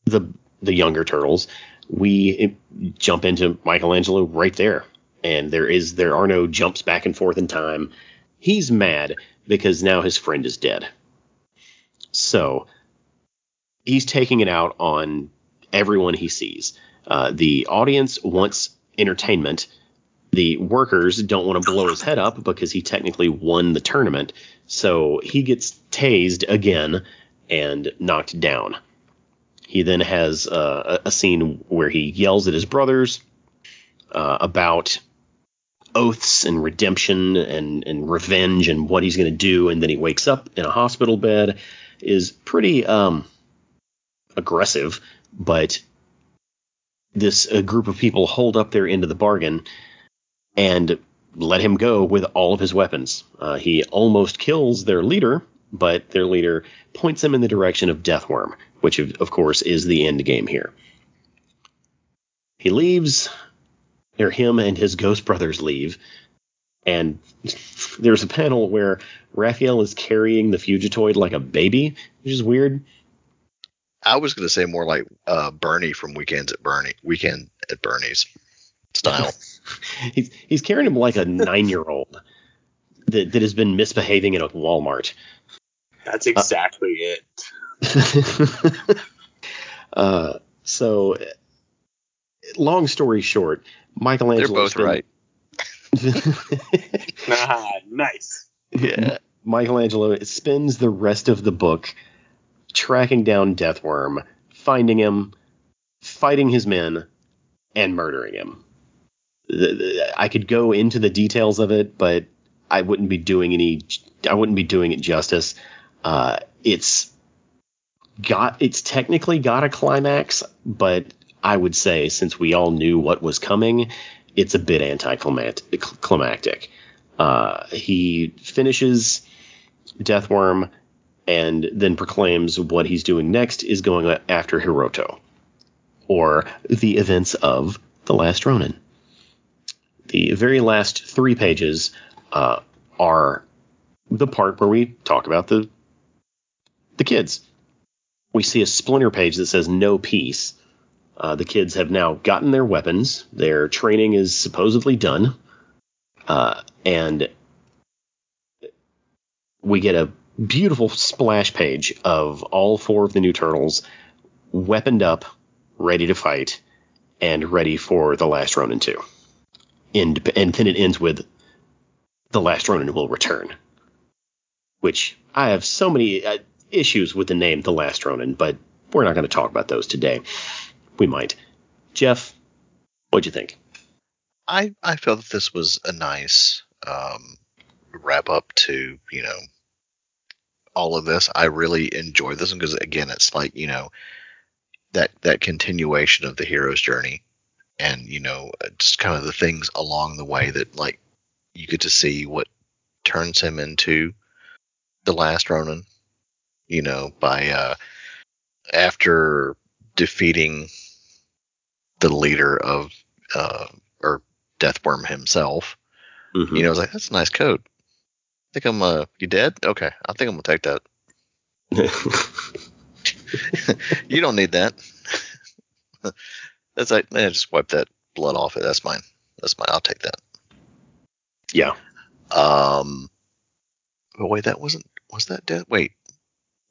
the the younger turtles we jump into Michelangelo right there. And there is there are no jumps back and forth in time. He's mad because now his friend is dead. So he's taking it out on everyone he sees. Uh, the audience wants entertainment. The workers don't want to blow his head up because he technically won the tournament. So he gets tased again and knocked down. He then has uh, a scene where he yells at his brothers uh, about oaths and redemption and, and revenge and what he's going to do. And then he wakes up in a hospital bed. Is pretty um, aggressive, but this uh, group of people hold up their end of the bargain and let him go with all of his weapons. Uh, he almost kills their leader, but their leader points him in the direction of Deathworm, which of course is the end game here. He leaves, or him and his ghost brothers leave, and there's a panel where Raphael is carrying the Fugitoid like a baby, which is weird. I was going to say more like uh, Bernie from Weekends at Bernie, Weekend at Bernie's style. (laughs) He's he's carrying him like a nine year old that, that has been misbehaving in a Walmart. That's exactly it. (laughs) uh, so, long story short, They're Michelangelo. both right. (laughs) Ah, nice. Yeah. Michelangelo spends the rest of the book tracking down Deathworm, finding him, fighting his men, and murdering him. I could go into the details of it, but I wouldn't be doing any. I wouldn't be doing it justice. Uh, it's got. It's technically got a climax, but I would say since we all knew what was coming, it's a bit anticlimactic. Uh, he finishes Deathworm and then proclaims what he's doing next is going after Hiroto, or the events of The Last Ronin. the very last three pages uh, are the part where we talk about the the kids. We see a splinter page that says no peace. Uh, the kids have now gotten their weapons. Their training is supposedly done. Uh, and we get a beautiful splash page of all four of the new turtles weaponed up, ready to fight, and ready for the last Ronin 2. And, and then it ends with the last Ronin will return. Which I have so many uh, issues with the name The Last Ronin, but we're not going to talk about those today. We might. Jeff, what'd you think? I I felt that this was a nice um, wrap up to you know all of this. I really enjoy this one because again, it's like you know that that continuation of the hero's journey, and you know just kind of the things along the way that like you get to see what turns him into the last Ronin. You know, by uh, after defeating the leader of uh, or Deathworm himself. Mm-hmm. You know, I was like, that's a nice coat. I think I'm uh you dead? Okay. I think I'm gonna take that. (laughs) you don't need that. That's like man, just wipe that blood off it. That's mine. That's mine. I'll take that. yeah. Um but wait, that wasn't was that death wait.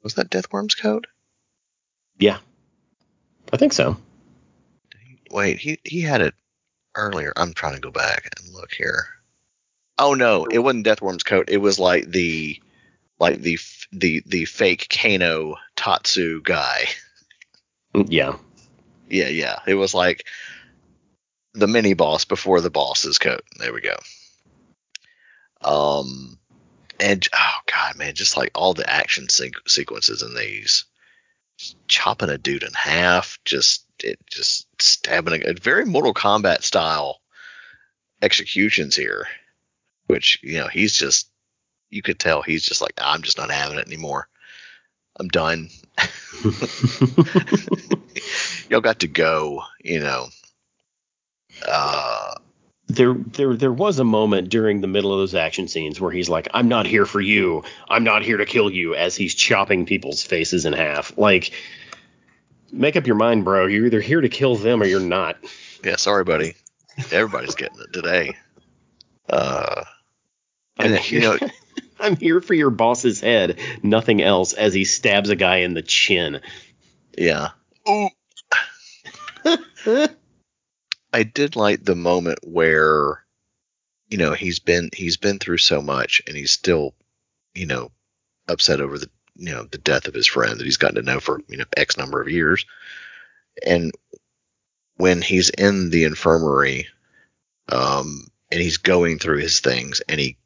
Was that Deathworm's code? Yeah. I think so. Wait, he he had it earlier. I'm trying to go back and look here. Oh no, it wasn't Deathworm's coat. It was like the like the the the fake Kano Tatsu guy. Yeah. Yeah, yeah. It was like the mini boss before the boss's coat. There we go. Um, and oh god, man, just like all the action sequ- sequences in these, chopping a dude in half, just it just stabbing a, a very Mortal Kombat style executions here, which you know he's just you could tell he's just like I'm just not having it anymore. I'm done. (laughs) Y'all got to go, you know. Uh, there there there was a moment during the middle of those action scenes where he's like, "I'm not here for you. I'm not here to kill you," as he's chopping people's faces in half. Like, make up your mind, bro. You're either here to kill them or you're not. yeah, sorry, buddy. Everybody's getting it today. Uh, I'm and then, you know, (laughs) I'm here for your boss's head, nothing else. As he stabs a guy in the chin. yeah. Ooh. (laughs) I did like the moment where, you know, he's been he's been through so much, and he's still, you know, upset over the you know the death of his friend that he's gotten to know for you know X number of years, and when he's in the infirmary, um, and he's going through his things, and he he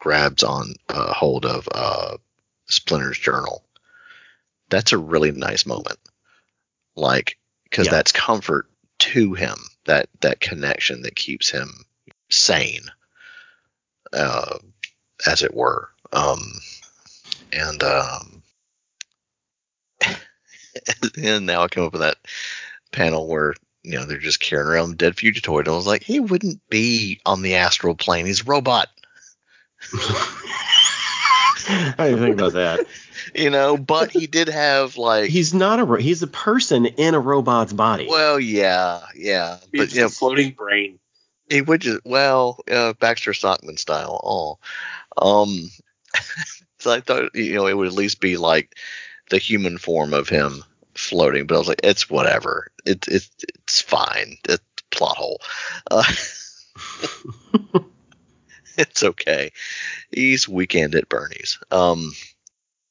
grabs on uh, hold of uh, Splinter's journal. That's a really nice moment, like because Yeah. that's comfort to him. That that connection that keeps him sane, uh, as it were. Um, and um, (laughs) and now I come up with that panel where you know they're just carrying around dead fugitoid. And I was like, he wouldn't be on the astral plane. He's a robot. (laughs) I didn't think about that. you know, but he did have like He's not a ro- he's a person in a robot's body. well, yeah, yeah, It's but just yeah, a floating brain. he would just well, uh, Baxter Stockman style. Oh, um, (laughs) so I thought you know it would at least be like the human form of him floating, but I was like, it's whatever. It's it's it's fine. It's plot hole. Uh, (laughs) it's okay. He's weekend at Bernie's. Um,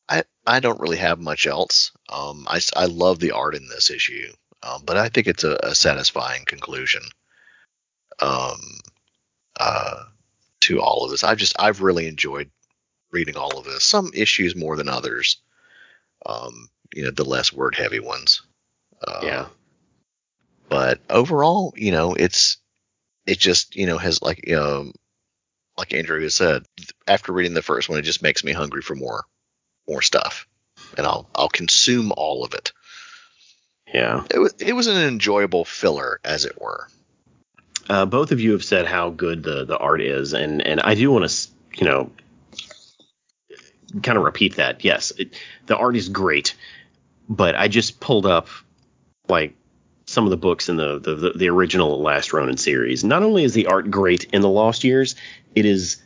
I I don't really have much else. Um, I I love the art in this issue. Um, but I think it's a, a satisfying conclusion. Um, uh, to all of this, I've just I've really enjoyed reading all of this. Some issues more than others. Um, you know, the less word heavy ones. Uh, yeah. but overall, you know, it's it just you know has like um like Andrew has said after reading the first one, it just makes me hungry for more more stuff, and I'll I'll consume all of it. Yeah. It was it was an enjoyable filler, as it were. uh, both of you have said how good the the art is, and and I do want to you know kind of repeat that. Yes, it, the art is great, but I just pulled up like some of the books in the, the the the original Last Ronin series. Not only is the art great in the Lost Years, it is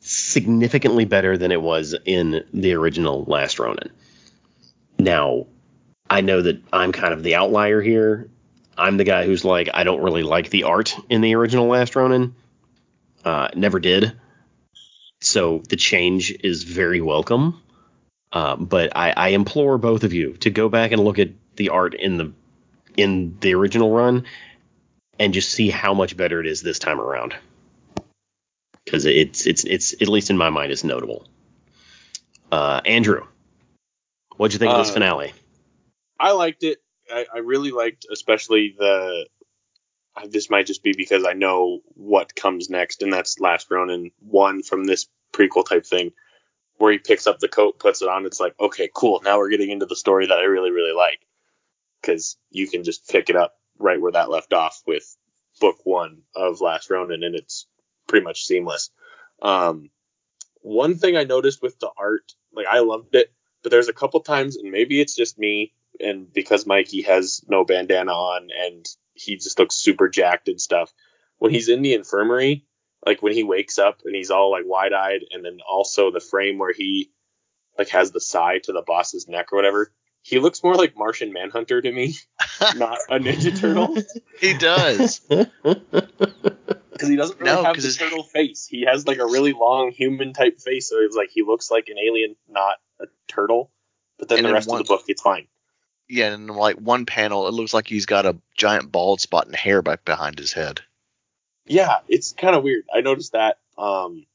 significantly better than it was in the original Last Ronin. Now, I know that I'm kind of the outlier here. I'm the guy who's like, I don't really like the art in the original Last Ronin. Uh, never did. So the change is very welcome. Uh, but I, I implore both of you to go back and look at the art in the in the original run and just see how much better it is this time around. Because it's it's it's at least in my mind is notable. Uh, Andrew, what'd you think of this Uh, finale? I liked it. I, I really liked, especially the. This might just be because I know what comes next, and that's Last Ronin one from this prequel type thing, where he picks up the coat, puts it on. It's like, okay, cool. Now we're getting into the story that I really, really like, because you can just pick it up right where that left off with book one of Last Ronin, and it's pretty much seamless. Um, one thing I noticed with the art, like I loved it, but there's a couple times, and maybe it's just me, and because Mikey has no bandana on and he just looks super jacked and stuff. When he's in the infirmary, like when he wakes up and he's all like wide eyed, and then also the frame where he like has the sai to the boss's neck or whatever, he looks more like Martian Manhunter to me, (laughs) not a Ninja Turtle, he does. (laughs) because he doesn't really No, have the his- turtle face. He has like a really long human type face, so it's like he looks like an alien, not a turtle. But then And the then rest one- of the book, it's fine. Yeah, and like one panel, it looks like he's got a giant bald spot in hair back behind his head. Yeah, it's kind of weird. I noticed that. Um,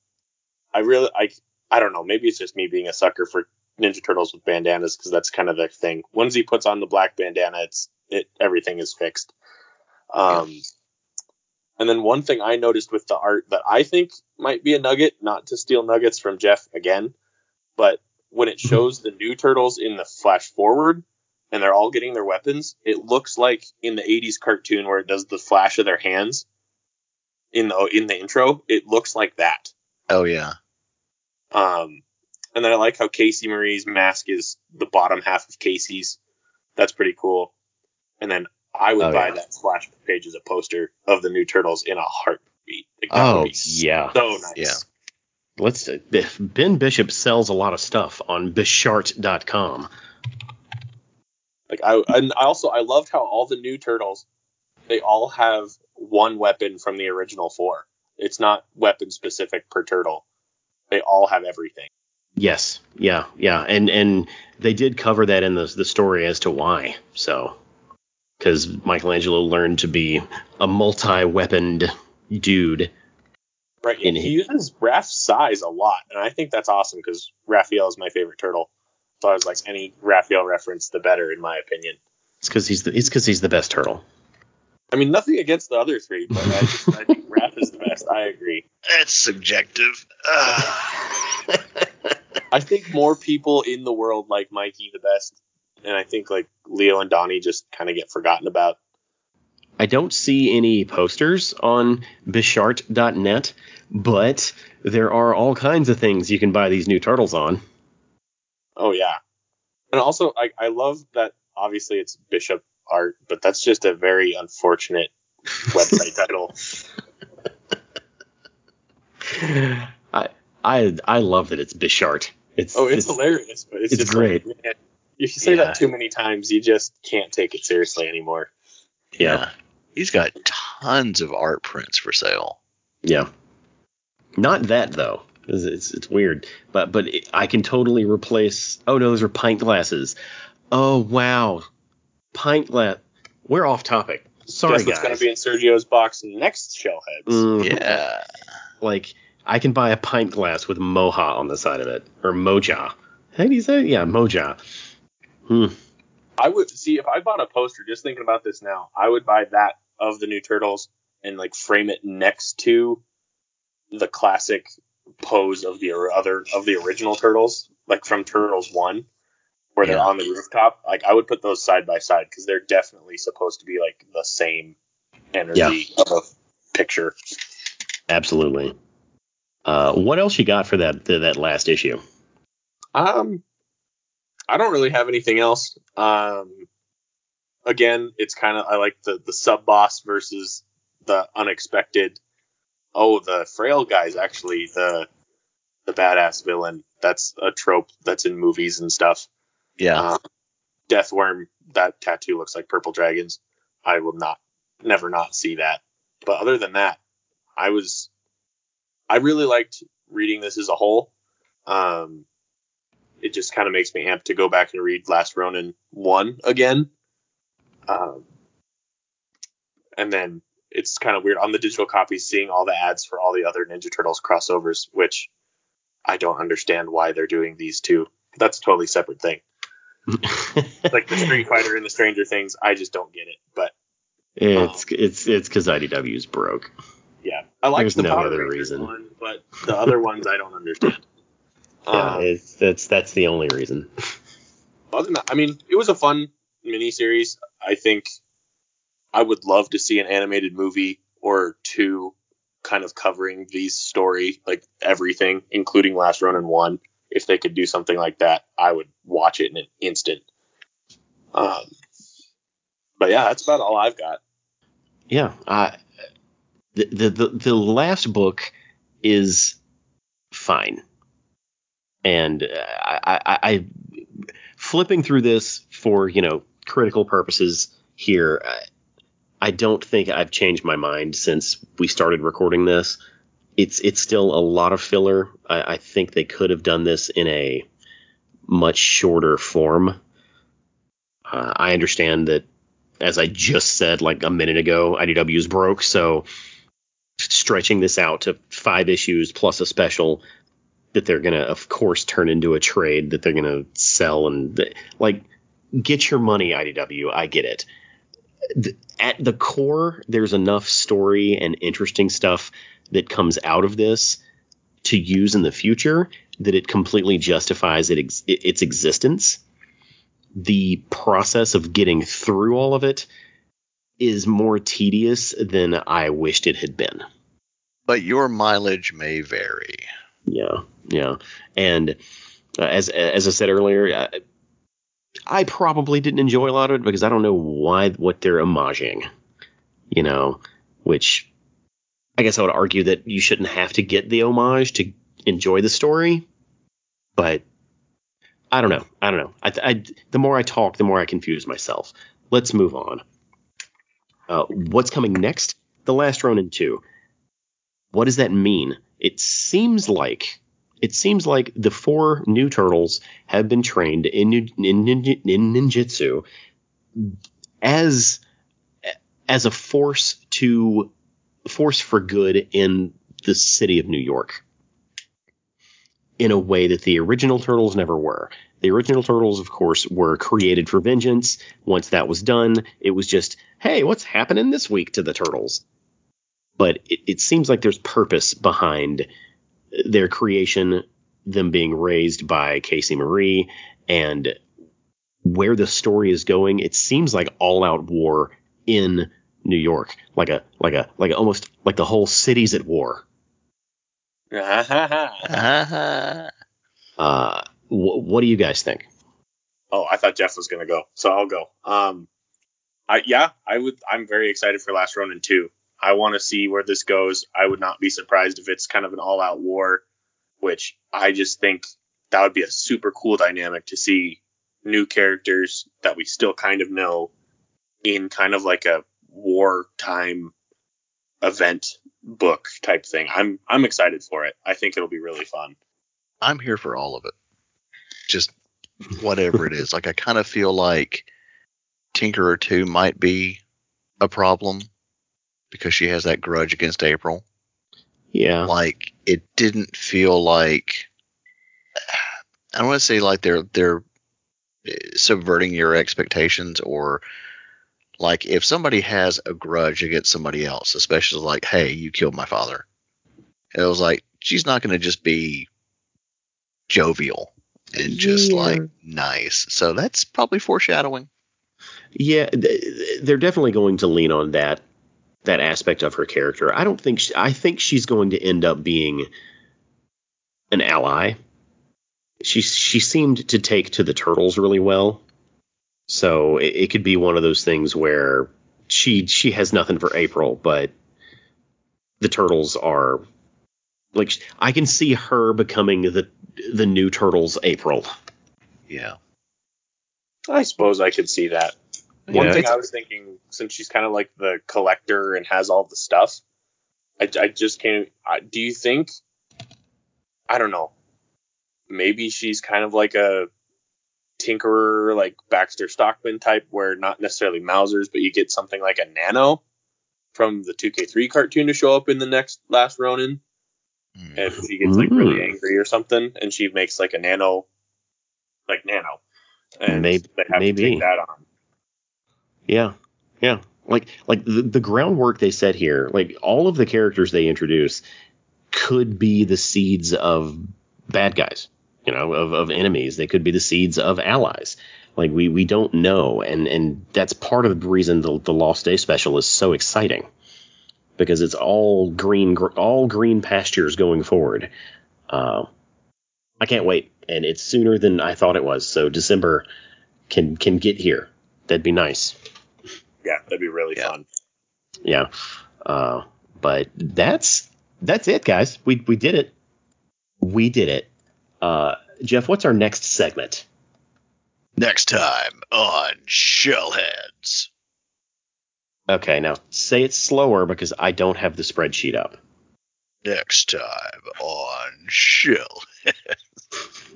I really, I, I don't know. Maybe it's just me being a sucker for Ninja Turtles with bandanas because that's kind of their thing. Once he puts on the black bandana, it's it everything is fixed. Um, and then one thing I noticed with the art that I think might be a nugget, not to steal nuggets from Jeff again, but when it shows the new turtles in the flash forward and they're all getting their weapons, it looks like in the 80s cartoon where it does the flash of their hands in the in the intro, it looks like that. Oh yeah, Um, and then I like how Casey Marie's mask is the bottom half of Casey's. That's pretty cool. And then I would Oh, buy yeah. that splash page as a poster of the new turtles in a heartbeat. Like, Oh be yeah. so nice. Yeah. Let's uh, Ben Bishop sells a lot of stuff on Bishart.com. Like I and I also I loved how all the new turtles they all have one weapon from the original four. It's not weapon specific per turtle. They all have everything. Yes, yeah, yeah, and and they did cover that in the the story as to why. So, because Michelangelo learned to be a multi-weaponed dude. Right. In And he he- uses Raph's sais a lot, and I think that's awesome because Raphael is my favorite turtle. So I was like, any Raphael reference, the better, in my opinion. It's because he's the it's because he's the best turtle. I mean, nothing against the other three, but I, just, I think Raph is the best. I agree. that's subjective. (laughs) I think more people in the world like Mikey the best, and I think like Leo and Donnie just kind of get forgotten about. I don't see any posters on Bishart.net, but there are all kinds of things you can buy these new turtles on. Oh yeah, and also I, I love that. Obviously, it's Bishop art, but that's just a very unfortunate website (laughs) title. I I I love that it's Bishart. It's Oh, it's, hilarious, but it's, it's just great. Like, if you say Yeah. that too many times, you just can't take it seriously anymore. Yeah, He's got tons of art prints for sale. yeah. Not that though. It's, it's it's weird, but but it, I can totally replace. Oh no, those are pint glasses. Oh wow, pint glass. We're off topic. Sorry Guess what's guys. going to be in Sergio's box next Shellheads? Mm, Yeah. Like I can buy a pint glass with Moja on the side of it or Moja. How do you say? it? Yeah, Moja. Hmm. I would see if I bought a poster. Just thinking about this now, I would buy that of the new Turtles and like frame it next to the classic pose of the other of the original Turtles, like from Turtles One, where they're on the rooftop. Like I would put those side by side because they're definitely supposed to be like the same energy of a picture. Absolutely. Uh, what else you got for that that last issue? Um, I don't really have anything else. Um, again, it's kind of I like the the sub boss versus the unexpected. Oh, the frail guy's actually the the badass villain. That's a trope that's in movies and stuff. Yeah. Uh, Deathworm, that tattoo looks like purple dragons. I will not, never not see that. But other than that, I was, I really liked reading this as a whole. Um, it just kind of makes me amped to go back and read Last Ronin one again. Um, and then it's kind of weird on the digital copy seeing all the ads for all the other Ninja Turtles crossovers, which I don't understand why they're doing these two. That's a totally separate thing. (laughs) like the Street Fighter and the Stranger Things, I just don't get it. But it's it's it's because IDW is broke. yeah, I like the no Power other Rangers reason. one, but the other ones I don't understand. Yeah, Um, it's that's that's the only reason. other than that, I mean, it was a fun miniseries. I think I would love to see an animated movie or two kind of covering V's story, like everything, including Last Ronin 1. If they could do something like that, I would watch it in an instant. Um, but yeah, that's about all I've got. Yeah, uh, the, the the the last book is fine, and uh, I, I, I flipping through this for you know critical purposes here. I, I don't think I've changed my mind since we started recording this. It's it's still a lot of filler. I, I think they could have done this in a much shorter form. Uh, I understand that as I just said like a minute ago, IDW is broke, so stretching this out to five issues plus a special that they're gonna, of course, turn into a trade that they're gonna sell and like get your money, IDW. I get it. At the core, there's enough story and interesting stuff that comes out of this to use in the future that it completely justifies it ex- its existence the process of getting through all of it is more tedious than I wished it had been. But your mileage may vary. Yeah, yeah. And uh, as as I said earlier, I, I probably didn't enjoy a lot of it because I don't know why what they're homaging. You know, which I guess I would argue that you shouldn't have to get the homage to enjoy the story, but I don't know. I don't know. I, I, the more I talk, the more I confuse myself. Let's move on. Uh, what's coming next? The Last Ronin 2. What does that mean? It seems like it seems like the four new turtles have been trained in in, ninja, in ninjutsu as as a force to force for good in the city of New York in a way that the original turtles never were. The original turtles, of course, were created for vengeance. Once that was done, it was just, hey, what's happening this week to the turtles? But it, it seems like there's purpose behind their creation, them being raised by Casey Marie, and where the story is going. It seems like all out war in New York, like a like a like a, almost like the whole city's at war. Ah, (laughs) Uh, wh- what do you guys think? Oh, I thought Jeff was gonna go, so I'll go. Um, I yeah, I would. I'm very excited for Last Ronin 2. I want to see where this goes. I would not be surprised if it's kind of an all-out war, which I just think that would be a super cool dynamic to see new characters that we still kind of know in kind of like a wartime event book type thing. I'm I'm excited for it. I think it'll be really fun. I'm here for all of it. Just whatever it is. Like I kind of feel like Tinkerer 2 might be a problem because she has that grudge against April. Yeah, Like it didn't feel like I don't want to say like they're they're subverting your expectations or like if somebody has a grudge against somebody else, especially like, hey, you killed my father. It was like she's not going to just be jovial and just Yeah. like nice. So that's probably foreshadowing. yeah, they're definitely going to lean on that that aspect of her character. I don't think she, I think she's going to end up being an ally. She she seemed to take to the turtles really well, so it, it could be one of those things where she she has nothing for April, but the turtles are like I can see her becoming the the new turtles April. Yeah. I suppose I could see that. One Yeah, thing I was thinking, since she's kind of like the collector and has all the stuff, I, I just can't. I, do you think? I don't know. Maybe she's kind of like a tinkerer, like Baxter Stockman type, where not necessarily Mousers, but you get something like a Nano from the 2K3 cartoon to show up in the next Last Ronin, Hmm. and she gets like really angry or something, and she makes like a Nano, like Nano, and Maybe- they have maybe. to take that on. Yeah, yeah. Like like the, the groundwork they set here, like all of the characters they introduce could be the seeds of bad guys, you know, of, of enemies. They could be the seeds of allies. Like we we don't know, and and that's part of the reason the the Lost Day special is so exciting because it's all green gr- all green pastures going forward. Uh, I can't wait, and it's sooner than I thought it was. So December can can get here. That'd be nice. Yeah, that'd be really Yeah. fun. Yeah. Uh, but that's that's it, guys. We we did it. We did it. Uh, Jeff, what's our next segment? Next time on Shellheads. Okay, now say it slower because I don't have the spreadsheet up. Next time on Shellheads.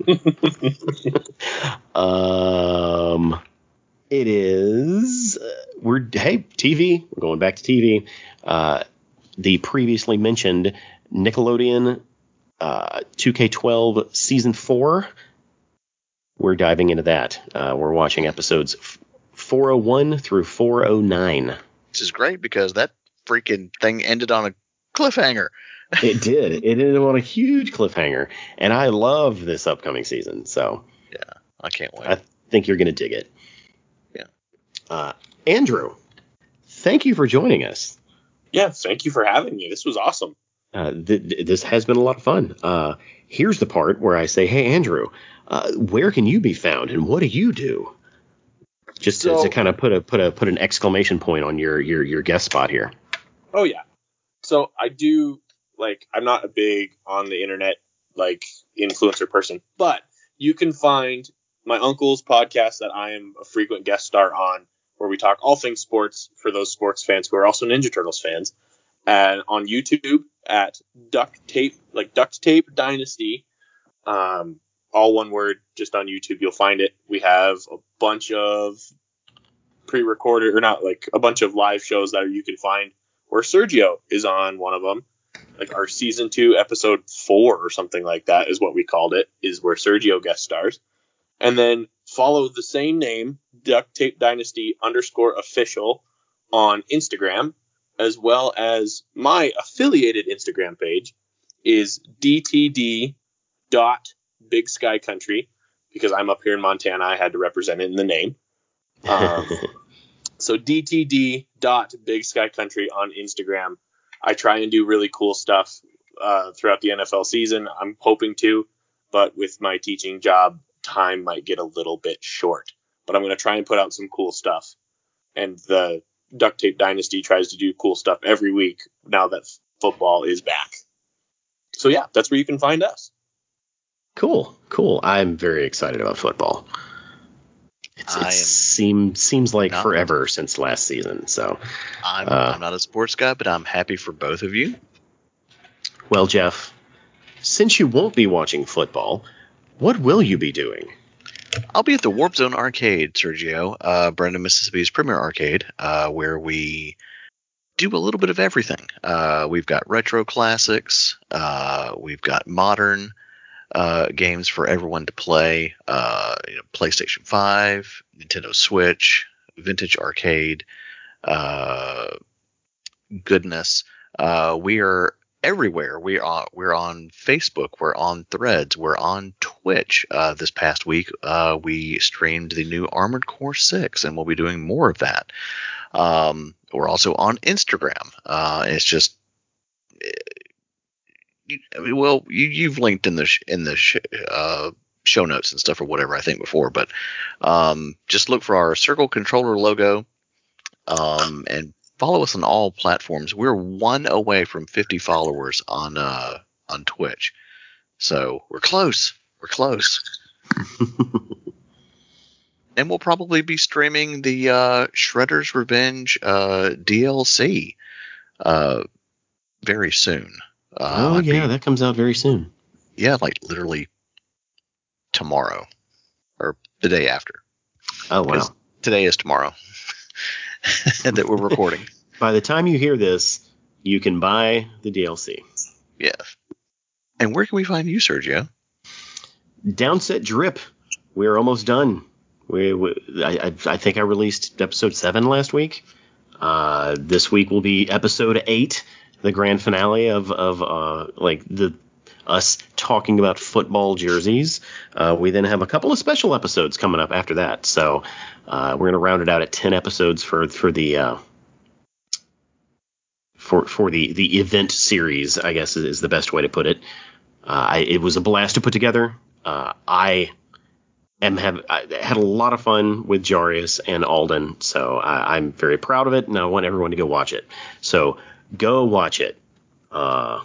(laughs) Um, it is uh, we're hey TV. We're going back to TV. Uh, the previously mentioned Nickelodeon uh, 2K12 season four. We're diving into that. Uh, we're watching episodes 401 through 409. This is great because that freaking thing ended on a cliffhanger. (laughs) It did. It ended on a huge cliffhanger, and I love this upcoming season. So yeah, I can't wait. I think you're going to dig it. Uh, Andrew, thank you for joining us. Yeah, thank you for having me. This was awesome. Uh, th- th- this has been a lot of fun. Uh, here's the part where I say, "Hey, Andrew, uh, where can you be found, and what do you do?" Just to, So- to kind of put a put a put an exclamation point on your your your guest spot here. Oh yeah. So I do like I'm not a big on the internet like influencer person, but you can find my uncle's podcast that I am a frequent guest star on, where we talk all things sports for those sports fans who are also Ninja Turtles fans, and on YouTube at Duct Tape like Duct Tape Dynasty, um, all one word, just on YouTube you'll find it. We have a bunch of pre-recorded or not like a bunch of live shows that you can find where Sergio is on one of them. Like our season two, episode four, or something like that is what we called it, is where Sergio guest stars. And then follow the same name, Duct Tape Dynasty underscore official on Instagram, as well as my affiliated Instagram page is DTD dot Big Sky Country, because I'm up here in Montana, I had to represent it in the name. Um, (laughs) so DTD dot Big Sky Country on Instagram. I try and do really cool stuff uh, throughout the NFL season. I'm hoping to, but with my teaching job, time might get a little bit short. But I'm going to try and put out some cool stuff. And the Duct Tape Dynasty tries to do cool stuff every week now that football is back. So yeah, that's where you can find us. cool, cool. I'm very excited about football. It's, it am seems seems like not. forever since last season. So, I'm, Uh, I'm not a sports guy, but I'm happy for both of you. well, Jeff, since you won't be watching football, what will you be doing? I'll be at the Warp Zone Arcade, Sergio, uh, Brandon, Mississippi's premier arcade, uh, where we do a little bit of everything. Uh, we've got retro classics, uh, we've got modern uh, games for everyone to play. Uh, you know, PlayStation 5, Nintendo Switch, vintage arcade, uh, goodness. Uh, we are everywhere. We are we're on Facebook, we're on Threads, we're on Twitch. Uh, this past week, uh, we streamed the new Armored Core Six, and we'll be doing more of that. Um, we're also on Instagram. Uh, it's just, you, I mean, well, you, you've linked in the sh- in the sh- uh, show notes and stuff or whatever I think before, but um, just look for our Circle Controller logo um, and follow us on all platforms. We're one away from 50 followers on uh, on Twitch, so we're close. We're close. (laughs) and we'll probably be streaming the uh, Shredder's Revenge uh, DLC uh, very soon. Uh, oh yeah, that comes out very soon. yeah, like literally tomorrow or the day after. Oh wow. Today is tomorrow (laughs) (laughs) that we're recording. By the time you hear this, you can buy the DLC. yeah. And where can we find you, Sergio? Downset Drip. We're almost done. We, we I, I, I think I released episode seven last week. Uh, this week will be episode eight, the grand finale of of uh, like the us talking about football jerseys. Uh, we then have a couple of special episodes coming up after that. So uh, we're gonna round it out at ten episodes for for the uh, for for the the event series. I guess is the best way to put it. Uh, I, it was a blast to put together. Uh, I am have I had a lot of fun with Jarius and Alden, so I, I'm very proud of it, and I want everyone to go watch it. So go watch it. Uh,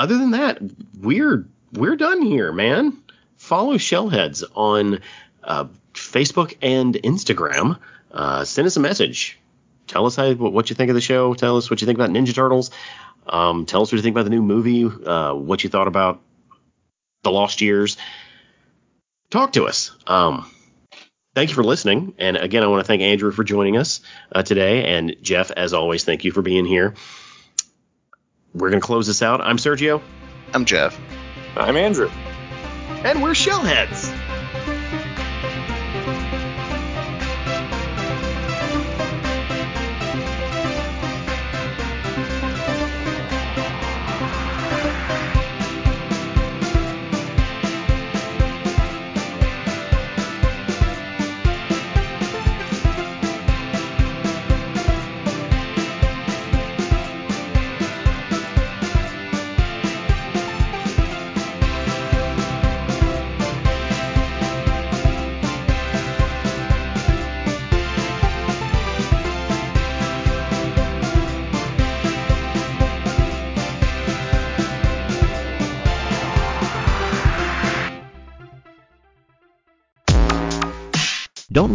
other than that, we're we're done here, man. Follow Shellheads on uh, Facebook and Instagram. Uh, send us a message. Tell us how, what you think of the show. Tell us what you think about Ninja Turtles. Um, tell us what you think about the new movie. Uh, what you thought about the Lost Years. Talk to us. Um, thank you for listening. And again, I want to thank Andrew for joining us uh, today. And Jeff, as always, thank you for being here. We're going to close this out. I'm Sergio, I'm Jeff. I'm Andrew. and we're Shellheads.